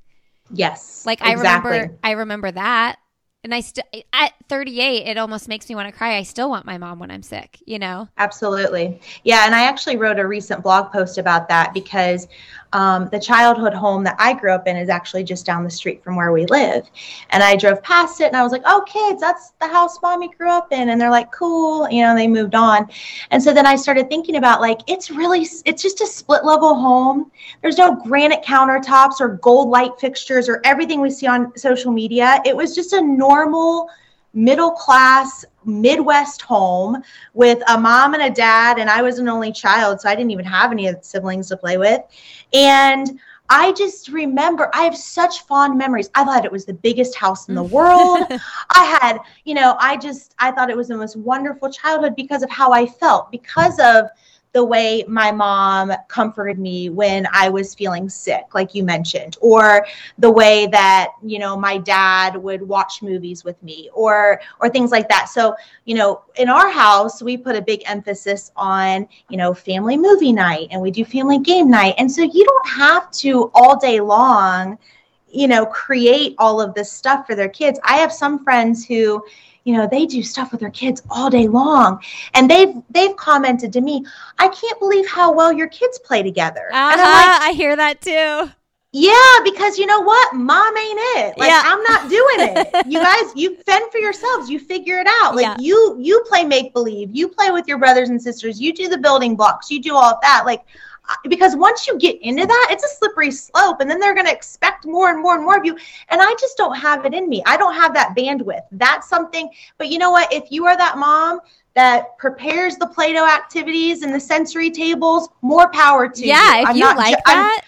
Yes. Like I remember I remember that and I still at 38 it almost makes me want to cry. I still want my mom when I'm sick, you know. Absolutely. Yeah, and I actually wrote a recent blog post about that because um, the childhood home that I grew up in is actually just down the street from where we live. And I drove past it and I was like, oh, kids, that's the house mommy grew up in. And they're like, cool. You know, they moved on. And so then I started thinking about like, it's really, it's just a split level home. There's no granite countertops or gold light fixtures or everything we see on social media. It was just a normal, middle class Midwest home with a mom and a dad, and I was an only child, so I didn't even have any siblings to play with. And I just remember I have such fond memories. I thought it was the biggest house in the mm. world. I had, you know, I just I thought it was the most wonderful childhood because of how I felt, because of the way my mom comforted me when I was feeling sick, like you mentioned, or the way that, you know, my dad would watch movies with me or or things like that. So, you know, in our house, we put a big emphasis on, you know, family movie night and we do family game night. And so you don't have to all day long, you know, create all of this stuff for their kids. I have some friends who, you know they do stuff with their kids all day long and they've they've commented to me i can't believe how well your kids play together uh-huh, like, i hear that too yeah, because you know what? Mom ain't it. Like yeah. I'm not doing it. you guys, you fend for yourselves. You figure it out. Like yeah. you you play make believe. You play with your brothers and sisters. You do the building blocks. You do all of that. Like because once you get into that, it's a slippery slope, and then they're going to expect more and more and more of you. And I just don't have it in me. I don't have that bandwidth. That's something. But you know what? If you are that mom that prepares the Play-Doh activities and the sensory tables, more power to yeah, you. Yeah, if you like ju- that.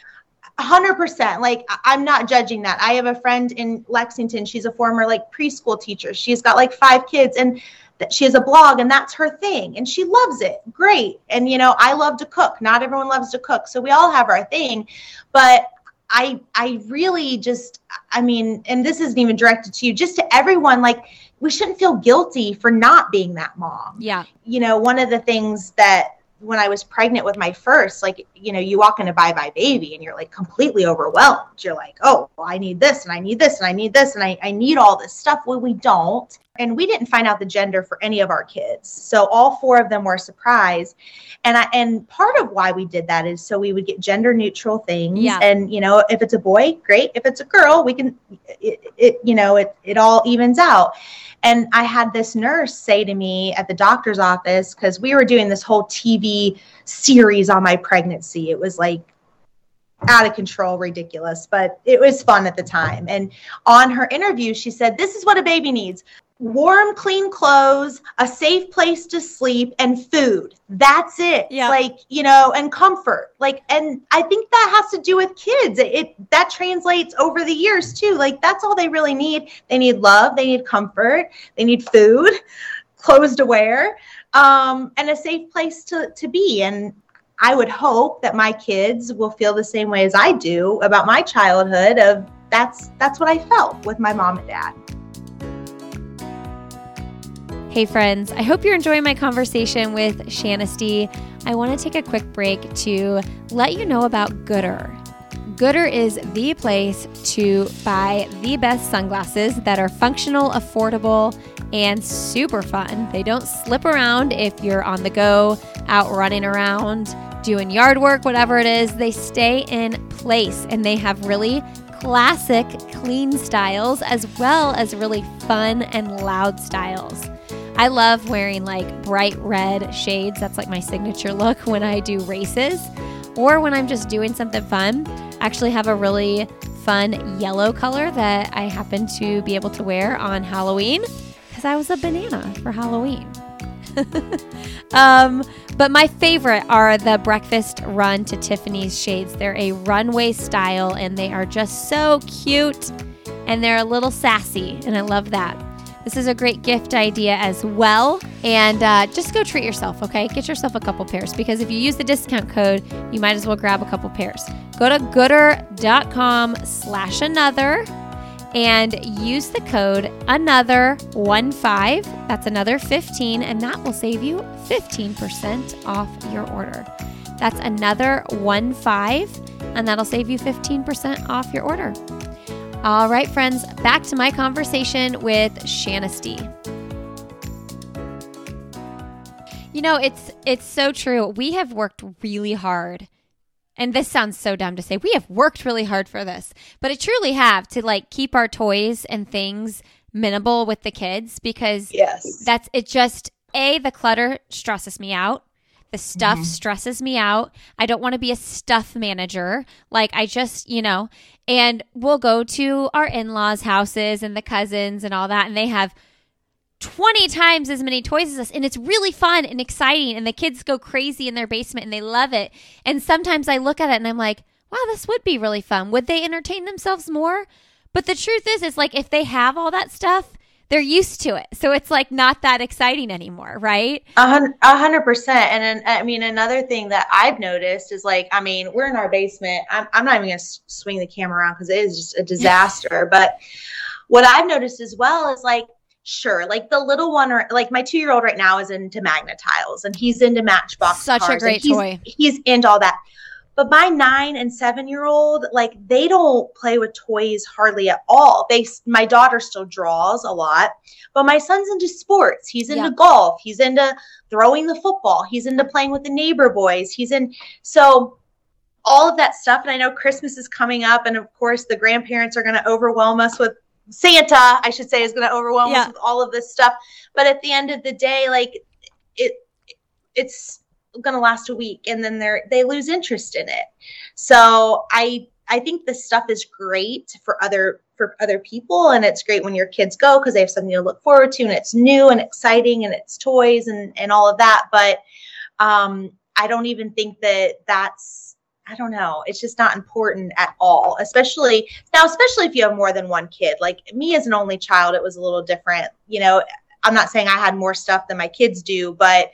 Hundred percent. Like I'm not judging that. I have a friend in Lexington. She's a former like preschool teacher. She's got like five kids, and that she has a blog and that's her thing and she loves it. Great. And you know i love to cook. Not everyone loves to cook. So we all have our thing. But i i really just i mean and this isn't even directed to you just to everyone like we shouldn't feel guilty for not being that mom. Yeah. You know one of the things that when I was pregnant with my first, like, you know, you walk into buybuy BABY and you're like completely overwhelmed. You're like, oh, well, I need this and I need this and I need this and I, I need all this stuff. Well, we don't. And we didn't find out the gender for any of our kids. So all four of them were a surprise. And I and part of why we did that is so we would get gender neutral things. Yeah. And you know, if it's a boy, great. If it's a girl, we can it, it you know, it it all evens out. And I had this nurse say to me at the doctor's office, because we were doing this whole TV series on my pregnancy. It was like out of control, ridiculous, but it was fun at the time. And on her interview, she said, This is what a baby needs warm, clean clothes, a safe place to sleep, and food. That's it. Yeah. Like, you know, and comfort. Like, and I think that has to do with kids. It, it, that translates over the years too. Like, that's all they really need. They need love, they need comfort, they need food, clothes to wear, um, and a safe place to to be. And I would hope that my kids will feel the same way as I do about my childhood of that's that's what I felt with my mom and dad. Hey, friends, I hope you're enjoying my conversation with Shanisty. I want to take a quick break to let you know about Goodr. Goodr is the place to buy the best sunglasses that are functional, affordable, and super fun. They don't slip around if you're on the go, out running around, doing yard work, whatever it is. They stay in place and they have really classic, clean styles as well as really fun and loud styles. I love wearing like bright red shades. That's like my signature look when I do races or when I'm just doing something fun. I actually have a really fun yellow color that I happen to be able to wear on Halloween because I was a banana for Halloween. um, but my favorite are the Breakfast Run to Tiffany's shades. They're a runway style and they are just so cute and they're a little sassy, and I love that. This is a great gift idea as well. And uh, just go treat yourself, okay? Get yourself a couple pairs because if you use the discount code, you might as well grab a couple pairs. Go to goodr.com slash another and use the code another one five. That's another 15, and that will save you 15% off your order. That's another one five, and that'll save you 15% off your order. All right, friends, back to my conversation with Shanisty. You know, it's it's so true. We have worked really hard. And this sounds so dumb to say. We have worked really hard for this, but I truly have to like keep our toys and things minimal with the kids because yes. that's it just a the clutter stresses me out the stuff mm-hmm. stresses me out. I don't want to be a stuff manager. Like, I just, you know, and we'll go to our in laws' houses and the cousins and all that, and they have 20 times as many toys as us. And it's really fun and exciting. And the kids go crazy in their basement and they love it. And sometimes I look at it and I'm like, wow, this would be really fun. Would they entertain themselves more? But the truth is, is like if they have all that stuff, they're used to it. So it's like not that exciting anymore, right? A hundred percent. And then, I mean, another thing that I've noticed is like, I mean, we're in our basement. I'm, I'm not even going to swing the camera around because it is just a disaster. but what I've noticed as well is like, sure, like the little one, or like my two year old right now is into Magna-Tiles and he's into Matchbox. Such a great he's, toy. He's into all that. But my nine and seven year old, like they don't play with toys hardly at all. They, my daughter still draws a lot, but my son's into sports. He's into yep. golf. He's into throwing the football. He's into playing with the neighbor boys. He's in, so all of that stuff. And I know Christmas is coming up, and of course the grandparents are going to overwhelm us with Santa, I should say, is going to overwhelm yeah. us with all of this stuff. But at the end of the day, like it, it's going to last a week and then they're they lose interest in it so i i think this stuff is great for other for other people and it's great when your kids go because they have something to look forward to and it's new and exciting and it's toys and and all of that but um i don't even think that that's I don't know. It's just not important at all, especially now, especially if you have more than one kid. Like me as an only child, it was a little different. You know, I'm not saying I had more stuff than my kids do, but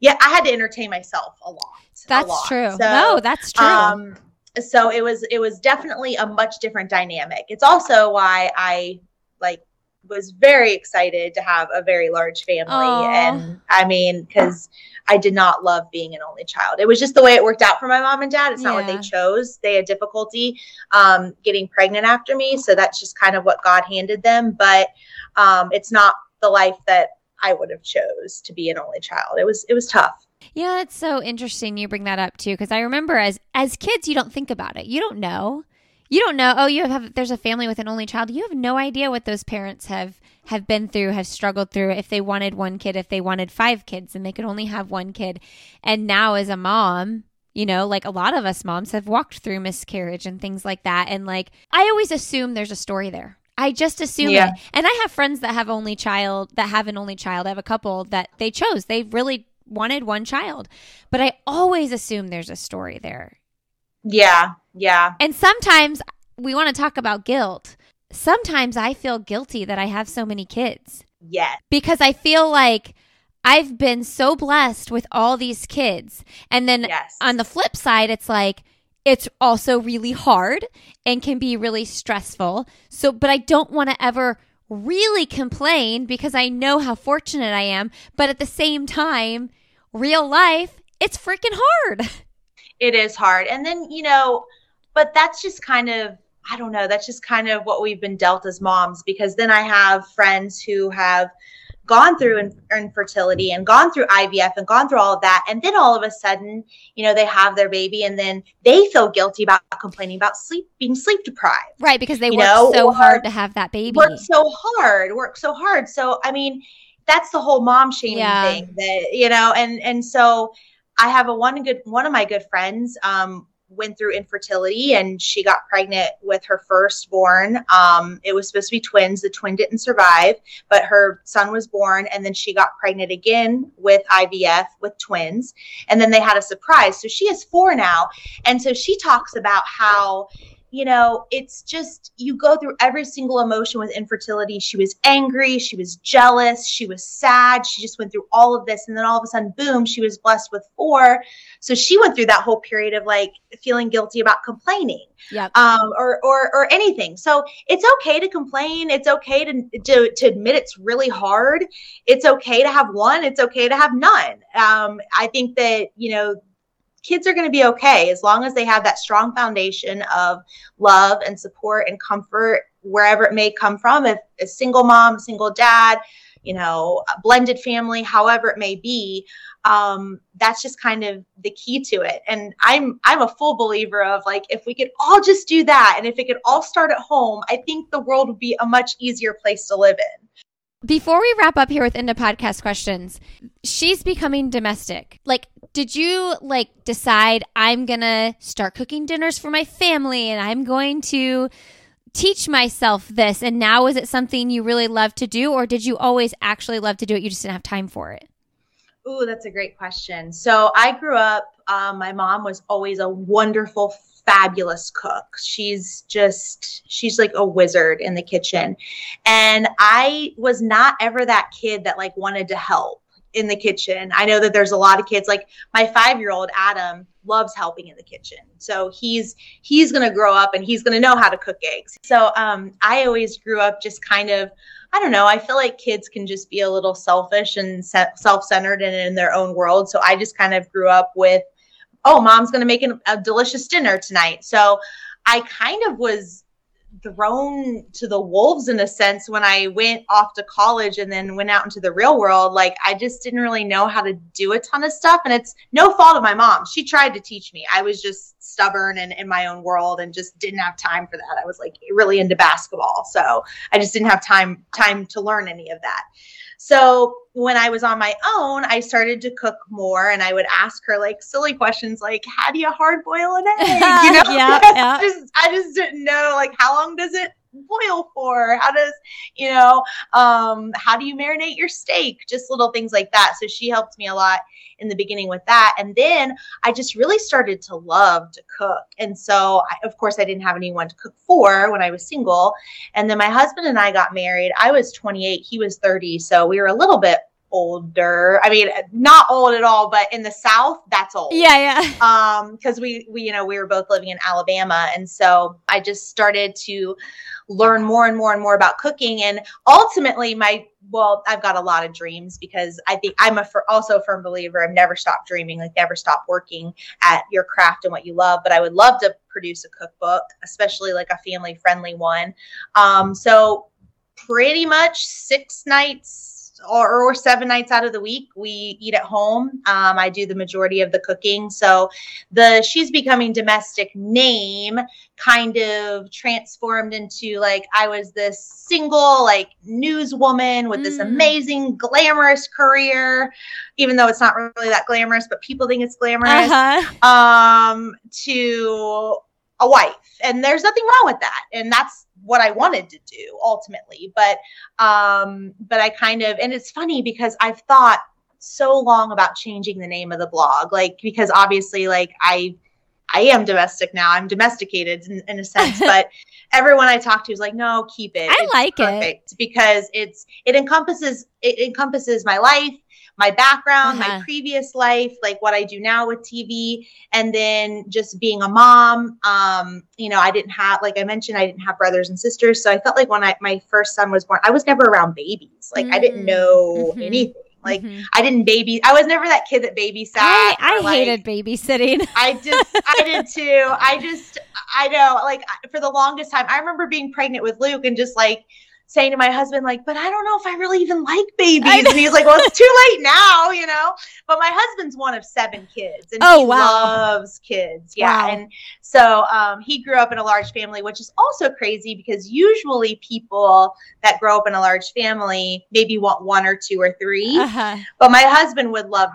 yeah, I had to entertain myself a lot. That's a lot. true. So, no, that's true. Um, so it was it was definitely a much different dynamic. It's also why I like was very excited to have a very large family Aww. and I mean cuz I did not love being an only child. It was just the way it worked out for my mom and dad. It's not yeah. what they chose. They had difficulty um, getting pregnant after me, so that's just kind of what God handed them, but um, it's not the life that I would have chose to be an only child. It was it was tough. Yeah, it's so interesting you bring that up too because I remember as as kids you don't think about it. You don't know. You don't know. Oh, you have there's a family with an only child. You have no idea what those parents have have been through, have struggled through if they wanted one kid, if they wanted five kids and they could only have one kid. And now as a mom, you know, like a lot of us moms have walked through miscarriage and things like that and like I always assume there's a story there. I just assume yeah. it. And I have friends that have only child that have an only child. I have a couple that they chose. They really wanted one child. But I always assume there's a story there. Yeah. Yeah. And sometimes we want to talk about guilt. Sometimes I feel guilty that I have so many kids. Yes. Because I feel like I've been so blessed with all these kids. And then yes. on the flip side, it's like, it's also really hard and can be really stressful. So, but I don't want to ever really complain because I know how fortunate I am. But at the same time, real life, it's freaking hard. It is hard. And then, you know, but that's just kind of I don't know, that's just kind of what we've been dealt as moms because then I have friends who have gone through infertility and gone through IVF and gone through all of that. And then all of a sudden, you know, they have their baby and then they feel guilty about complaining about sleep, being sleep deprived. Right. Because they worked know, so hard to have that baby. Worked so hard, worked so hard. So, I mean, that's the whole mom shaming yeah. thing that, you know, and, and so I have a one good, one of my good friends, um, went through infertility and she got pregnant with her firstborn. Um, it was supposed to be twins. The twin didn't survive, but her son was born. And then she got pregnant again with IVF with twins. And then they had a surprise. So she has four now. And so she talks about how you know, it's just you go through every single emotion with infertility. She was angry, she was jealous, she was sad, she just went through all of this. And then all of a sudden, boom, she was blessed with four. So she went through that whole period of like feeling guilty about complaining. Yeah. Um, or or or anything. So it's okay to complain. It's okay to, to to admit it's really hard. It's okay to have one, it's okay to have none. Um, I think that, you know, kids are going to be okay as long as they have that strong foundation of love and support and comfort wherever it may come from. If a single mom single dad you know blended family however it may be um, that's just kind of the key to it. And i'm i'm a full believer of like if we could all just do that and if it could all start at home i think the world would be a much easier place to live in. Before we wrap up here with into podcast questions, she's becoming domestic. Like, did you like decide I'm gonna start cooking dinners for my family and I'm going to teach myself this? And now is it something you really love to do, or did you always actually love to do it? You just didn't have time for it. Ooh, that's a great question. So I grew up. Um, my mom was always a wonderful fabulous cook. She's just, she's like a wizard in the kitchen. And I was not ever that kid that like wanted to help in the kitchen. I know that there's a lot of kids like my 5-year-old Adam loves helping in the kitchen. So he's he's going to grow up and he's going to know how to cook eggs. So um I always grew up just kind of I don't know. I feel like kids can just be a little selfish and self-centered and in their own world. So I just kind of grew up with oh, mom's going to make an, a delicious dinner tonight. So I kind of was thrown to the wolves in a sense when I went off to college and then went out into the real world. Like I just didn't really know how to do a ton of stuff. And it's no fault of my mom. She tried to teach me. I was just stubborn and in my own world and just didn't have time for that. I was like really into basketball. So I just didn't have time time to learn any of that. So when I was on my own, I started to cook more and I would ask her like silly questions like, how do you hard boil an egg? You know, yeah, yeah. I, just, I just didn't know like how long does it boil for? How does, you know, um, how do you marinate your steak? Just little things like that. So she helped me a lot in the beginning with that. And then I just really started to love to cook. And so, I, of course, I didn't have anyone to cook for when I was single. And then my husband and I got married. I was 28, he was 30. So we were a little bit older. I mean, not old at all, but in the South, that's old. Yeah, yeah. Um, because we we you know we were both living in Alabama, and so I just started to learn more and more and more about cooking, and ultimately my well, I've got a lot of dreams because I think I'm a for, also a firm believer of never stop dreaming, like never stop working at your craft and what you love. But I would love to produce a cookbook, especially like a family friendly one. Um, so pretty much six nights or, or, seven nights out of the week we eat at home um, i do the majority of the cooking so the she's becoming domestic name kind of transformed into like i was this single like newswoman with mm. this amazing glamorous career even though it's not really that glamorous but people think it's glamorous uh-huh. um to a wife and there's nothing wrong with that and that's what I wanted to do ultimately. But um, but I kind of and it's funny because I've thought so long about changing the name of the blog, like because obviously like I I am domestic now. I'm domesticated in, in a sense, but everyone I talk to is like, no, keep it. I it's like perfect it because it's it encompasses it encompasses my life my background, uh-huh. my previous life, like what I do now with TV, and then just being a mom. Um, you know, I didn't have, like I mentioned, I didn't have brothers and sisters. So I felt like when I my first son was born, I was never around babies. Like mm-hmm. I didn't mm, know mm-hmm. anything. Like mm-hmm. I didn't baby. I was never that kid that babysat. I, I like, hated babysitting. I just, I did too. I just, I know, like for the longest time, I remember being pregnant with Luke and just like saying to my husband, like, but I don't know if I really even like babies. And he's like, well, it's too late now, you know? But my husband's one of seven kids and oh, he wow. loves kids. Yeah. Wow. And so um, he grew up in a large family, which is also crazy because usually people that grow up in a large family maybe want one or two or 3 uh-huh. But my husband would love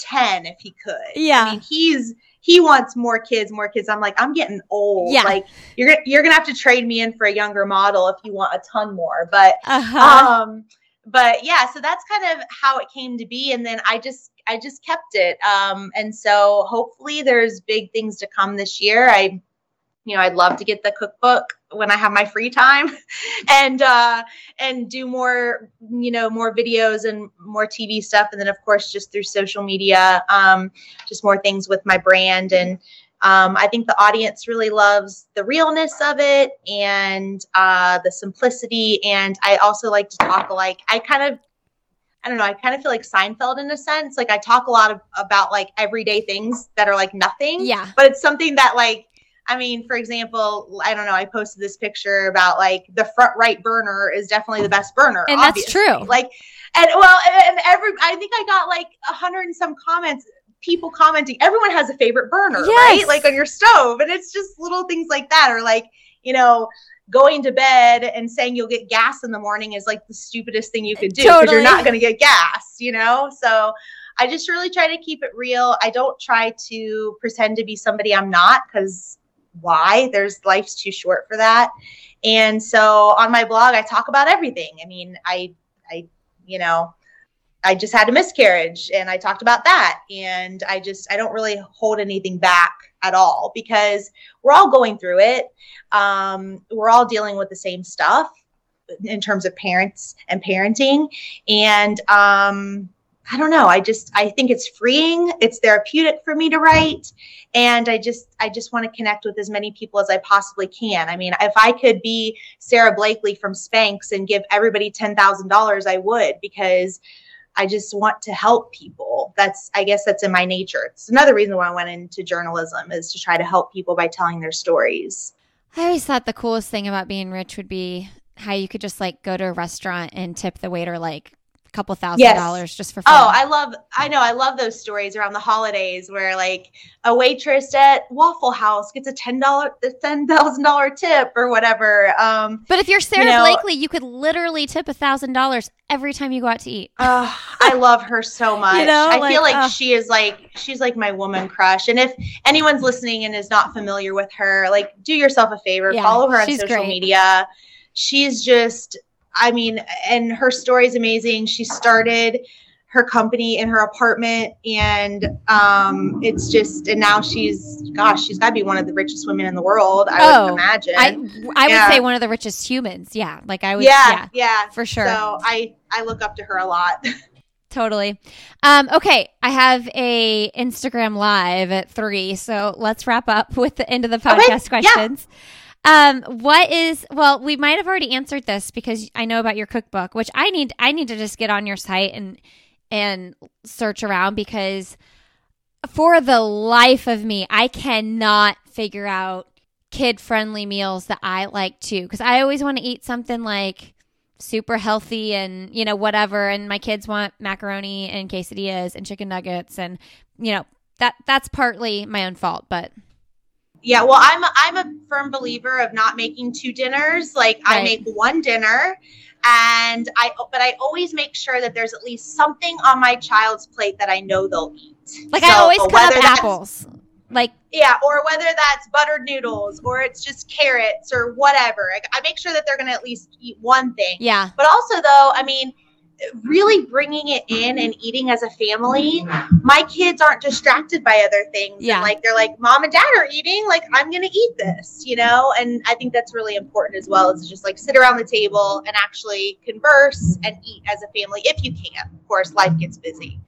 10 if he could. Yeah. I mean, he's he wants more kids, more kids. I'm like, I'm getting old. Yeah. Like you're you're gonna have to trade me in for a younger model if you want a ton more. But uh-huh. um, but yeah, so that's kind of how it came to be. And then I just I just kept it. Um, and so hopefully there's big things to come this year. I you know, I'd love to get the cookbook when I have my free time and uh and do more, you know, more videos and more TV stuff. And then of course just through social media, um, just more things with my brand. And um, I think the audience really loves the realness of it and uh, the simplicity. And I also like to talk like I kind of I don't know, I kind of feel like Seinfeld in a sense. Like I talk a lot of, about like everyday things that are like nothing. Yeah. But it's something that like I mean, for example, I don't know, I posted this picture about like the front right burner is definitely the best burner. And obviously. that's true. Like, and well, and every, I think I got like a hundred and some comments, people commenting, everyone has a favorite burner, yes. right? Like on your stove. And it's just little things like that. Or like, you know, going to bed and saying you'll get gas in the morning is like the stupidest thing you could do because totally. you're not going to get gas, you know? So, I just really try to keep it real. I don't try to pretend to be somebody I'm not because why. There's life's too short for that. And so on my blog, I talk about everything. I mean, I, I, you know, I just had a miscarriage and I talked about that. And I just, I don't really hold anything back at all because we're all going through it. Um, we're all dealing with the same stuff in terms of parents and parenting. And, um, I don't know. I just I think it's freeing. It's therapeutic for me to write, and I just I just want to connect with as many people as I possibly can. I mean, if I could be Sara Blakely from Spanx and give everybody ten thousand dollars, I would because I just want to help people. That's I guess that's in my nature. It's another reason why I went into journalism is to try to help people by telling their stories. I always thought the coolest thing about being rich would be how you could just like go to a restaurant and tip the waiter like couple thousand yes. dollars just for fun. Oh, I love I know I love those stories around the holidays where like a waitress at Waffle House gets a ten dollar ten thousand dollar tip or whatever. Um But if you're Sara you know, Blakely, you could literally tip a thousand dollars every time you go out to eat. Uh, I love her so much. you know, I like, feel like uh, she is like she's like my woman crush. And if anyone's listening and is not familiar with her, like do yourself a favor, yeah, follow her on social great. media. She's just I mean, and her story is amazing. She started her company in her apartment and um, it's just and now she's gosh she's got to be one of the richest women in the world i oh, would imagine. I, I yeah. would say one of the richest humans. Yeah like i would yeah, yeah yeah. for sure. So i i look up to her a lot. Totally. Um, okay i have a instagram live at three so let's wrap up with the end of the podcast okay, questions. yeah. Um, what is well, we might have already answered this because I know about your cookbook, which I need I need to just get on your site and and search around because for the life of me, I cannot figure out kid friendly meals that I like to because I always want to eat something like super healthy and you know whatever and my kids want macaroni and quesadillas and chicken nuggets and you know that that's partly my own fault but yeah, well, I'm a, I'm a firm believer of not making two dinners. Like right. I make one dinner and I but I always make sure that there's at least something on my child's plate that I know they'll eat. Like so, I always cut up apples. Like yeah, or whether that's buttered noodles or it's just carrots or whatever. I, I make sure that they're going to at least eat one thing. Yeah. But also though, I mean, really bringing it in and eating as a family, my kids aren't distracted by other things. Yeah. And like they're like, mom and dad are eating, like I'm gonna eat this, you know? And I think that's really important as well, is just like sit around the table and actually converse and eat as a family if you can. Of course, life gets busy.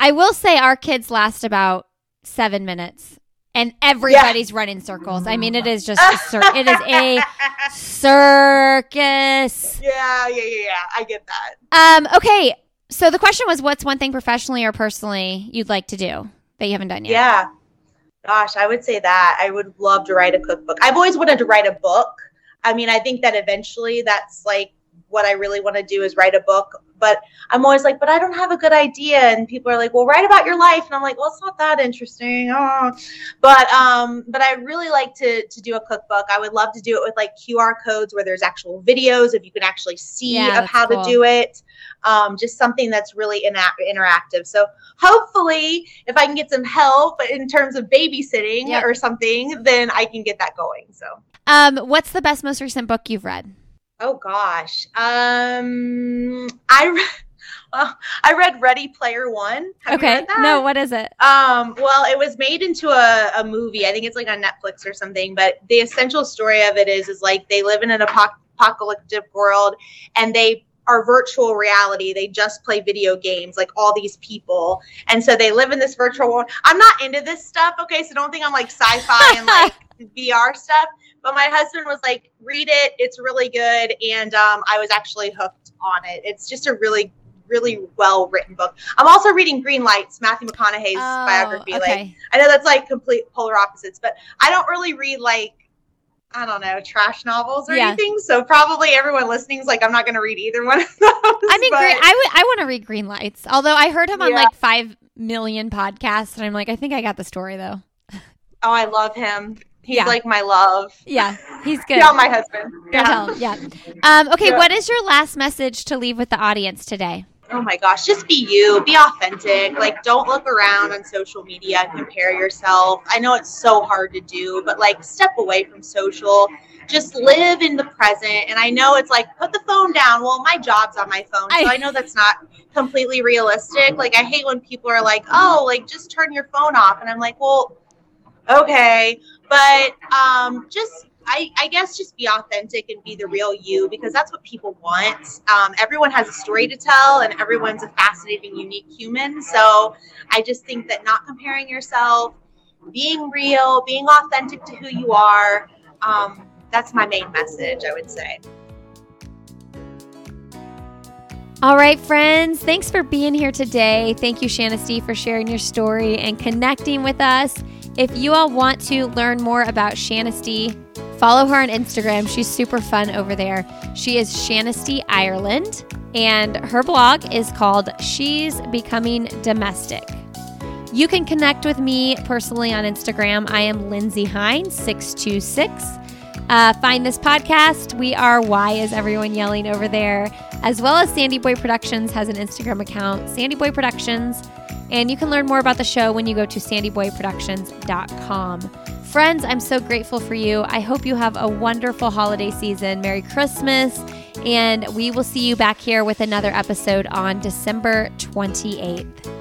I will say our kids last about seven minutes and everybody's yeah. running circles. I mean, it is just a cir- it is a circus. Yeah, yeah, yeah, yeah. I get that. Um, okay. So the question was, what's one thing professionally or personally you'd like to do that you haven't done yet? Yeah. Gosh, I would say that. I would love to write a cookbook. I've always wanted to write a book. I mean, I think that eventually that's like what I really want to do is write a book. But I'm always like, but I don't have a good idea. And people are like, well, write about your life. And I'm like, well, it's not that interesting. Oh. But um, but I really like to to do a cookbook. I would love to do it with like QR codes where there's actual videos if you can actually see yeah, of how cool. to do it. Um, just something that's really ina- interactive. So hopefully, if I can get some help in terms of babysitting yep. or something, then I can get that going. So, um, what's the best, most recent book you've read? Oh gosh. Um I re- well, I read Ready Player One. Have okay. No, what is it? Um, well, it was made into a, a movie. I think it's like on Netflix or something. But the essential story of it is, is like they live in an apocalyptic world, and they are virtual reality. They just play video games, like all these people, and so they live in this virtual world. I'm not into this stuff, okay? So don't think I'm like sci-fi and like VR stuff. But my husband was like, read it. It's really good. And um, I was actually hooked on it. It's just a really, really well written book. I'm also reading Greenlights, Matthew McConaughey's oh, biography. Okay. Like I know that's like complete polar opposites, but I don't really read like I don't know, trash novels or yeah. anything. So probably everyone listening is like, I'm not going to read either one of those. I mean, I would, I want to read Greenlights. Although I heard him on yeah. like five million podcasts, and I'm like, I think I got the story though. Oh, I love him. He's yeah. like my love. Yeah, he's good. Tell my husband. Yeah. Yeah. Um, okay, yeah. what is your last message to leave with the audience today? Oh my gosh, just be you, be authentic. Like, don't look around on social media and compare yourself. I know it's so hard to do, but like, step away from social. Just live in the present. And I know it's like, put the phone down. Well, my job's on my phone. So I, know that's not completely realistic. Like, I hate when people are like, oh, like, just turn your phone off. And I'm like, well, okay but um, just I, I, guess just be authentic and be the real you because that's what people want. Um, everyone has a story to tell, and everyone's a fascinating, unique human. So I just think that not comparing yourself, being real, being authentic to who you are, um, that's my main message, I would say. All right, friends, thanks for being here today. Thank you, Shanisty, for sharing your story and connecting with us. If you all want to learn more about Shanisty, follow her on Instagram. She's super fun over there. She is Shanisty Ireland, and her blog is called She's Becoming Domestic. You can connect with me personally on Instagram. I am Lindsey Hines, 626. Uh, find this podcast. We are Why Is Everyone Yelling over there, as well as SandyBoy Productions has an Instagram account, SandyBoy Productions. And you can learn more about the show when you go to sandyboyproductions.com. Friends, I'm so grateful for you. I hope you have a wonderful holiday season. Merry Christmas. And we will see you back here with another episode on December 28th.